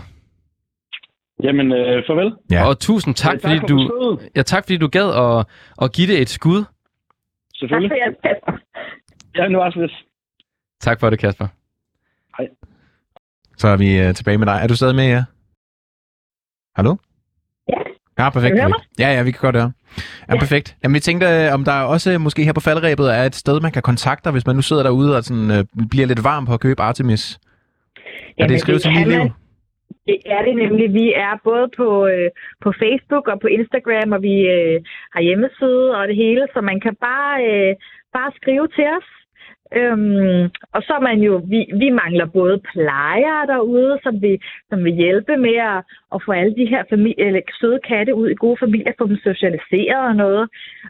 Jamen, øh, farvel. Ja. Og tusind tak, Øh, fordi for du, ja, tak fordi du gad at, at give det et skud. Tak Selvfølgelig. for hjælp, Kasper. Ja, nu også lidt. Tak for det, Kasper. Så er vi øh, tilbage med dig. Er du stadig med, ja? Hallo? Ja. Ja, perfekt. Perfekt. Ja, ja, vi kan godt høre. Ja, Ja. perfekt. Jamen, vi tænkte, øh, om der også øh, måske her på faldrebet er et sted, man kan kontakte dig, hvis man nu sidder derude og sådan, øh, bliver lidt varm på at købe Artemis. Er Jamen, det skrevet til mit liv? man. Det er det nemlig. Vi er både på, øh, på Facebook og på Instagram, og vi øh, har hjemmeside og det hele, så man kan bare, øh, bare skrive til os. Øhm, og så er man jo, vi, vi mangler både plejere derude, som vil, som vil hjælpe med at, at få alle de her familie, eller søde katte ud i gode familier, få dem socialiseret og noget.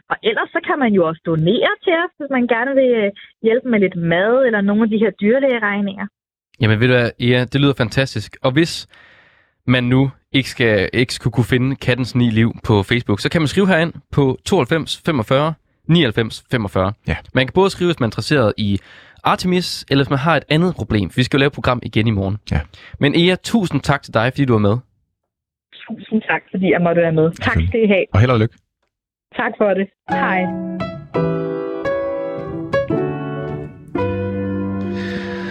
Og ellers så kan man jo også donere til os, hvis man gerne vil øh, hjælpe med lidt mad eller nogle af de her dyrlægeregninger. Jamen ved du hvad, ja, det lyder fantastisk. Og hvis man nu ikke, skal, ikke skulle kunne finde kattens ni liv på Facebook, så kan man skrive herind på 92 45 99 45. Ja. Man kan både skrive, hvis man er interesseret i Artemis, eller hvis man har et andet problem. Vi skal jo lave et program igen i morgen. Ja. Men Ea, tusind tak til dig, fordi du var med. Tusind tak, fordi jeg måtte være med. Tak skal I have. Og held og lykke. Tak for det. Hej.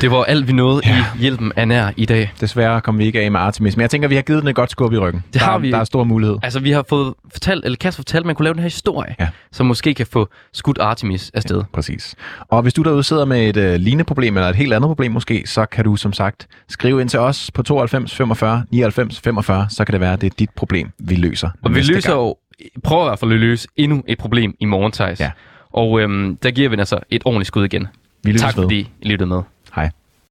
Det var alt, vi nåede Ja. ja. i Hjælpen er nær i dag. Desværre kom vi ikke af med Artemis, men jeg tænker, vi har givet den et godt skub i ryggen. Det der, har vi. Der er stor mulighed. Altså, vi har fået fortalt, eller Kasper fortalt, at man kunne lave den her historie, Ja. som måske kan få skudt Artemis afsted. Præcis. Og hvis du derude sidder med et øh, lignende problem, eller et helt andet problem måske, så kan du som sagt skrive ind til os på 92 45 99 45, så kan det være, at det er dit problem, vi løser Og vi løser gang. jo, prøver i hvert fald at løse endnu et problem i morgen, Thijs. Ja. Og øhm, der giver vi den altså et ordentligt skud igen. Vi Tak fordi I lyttede med. Hej.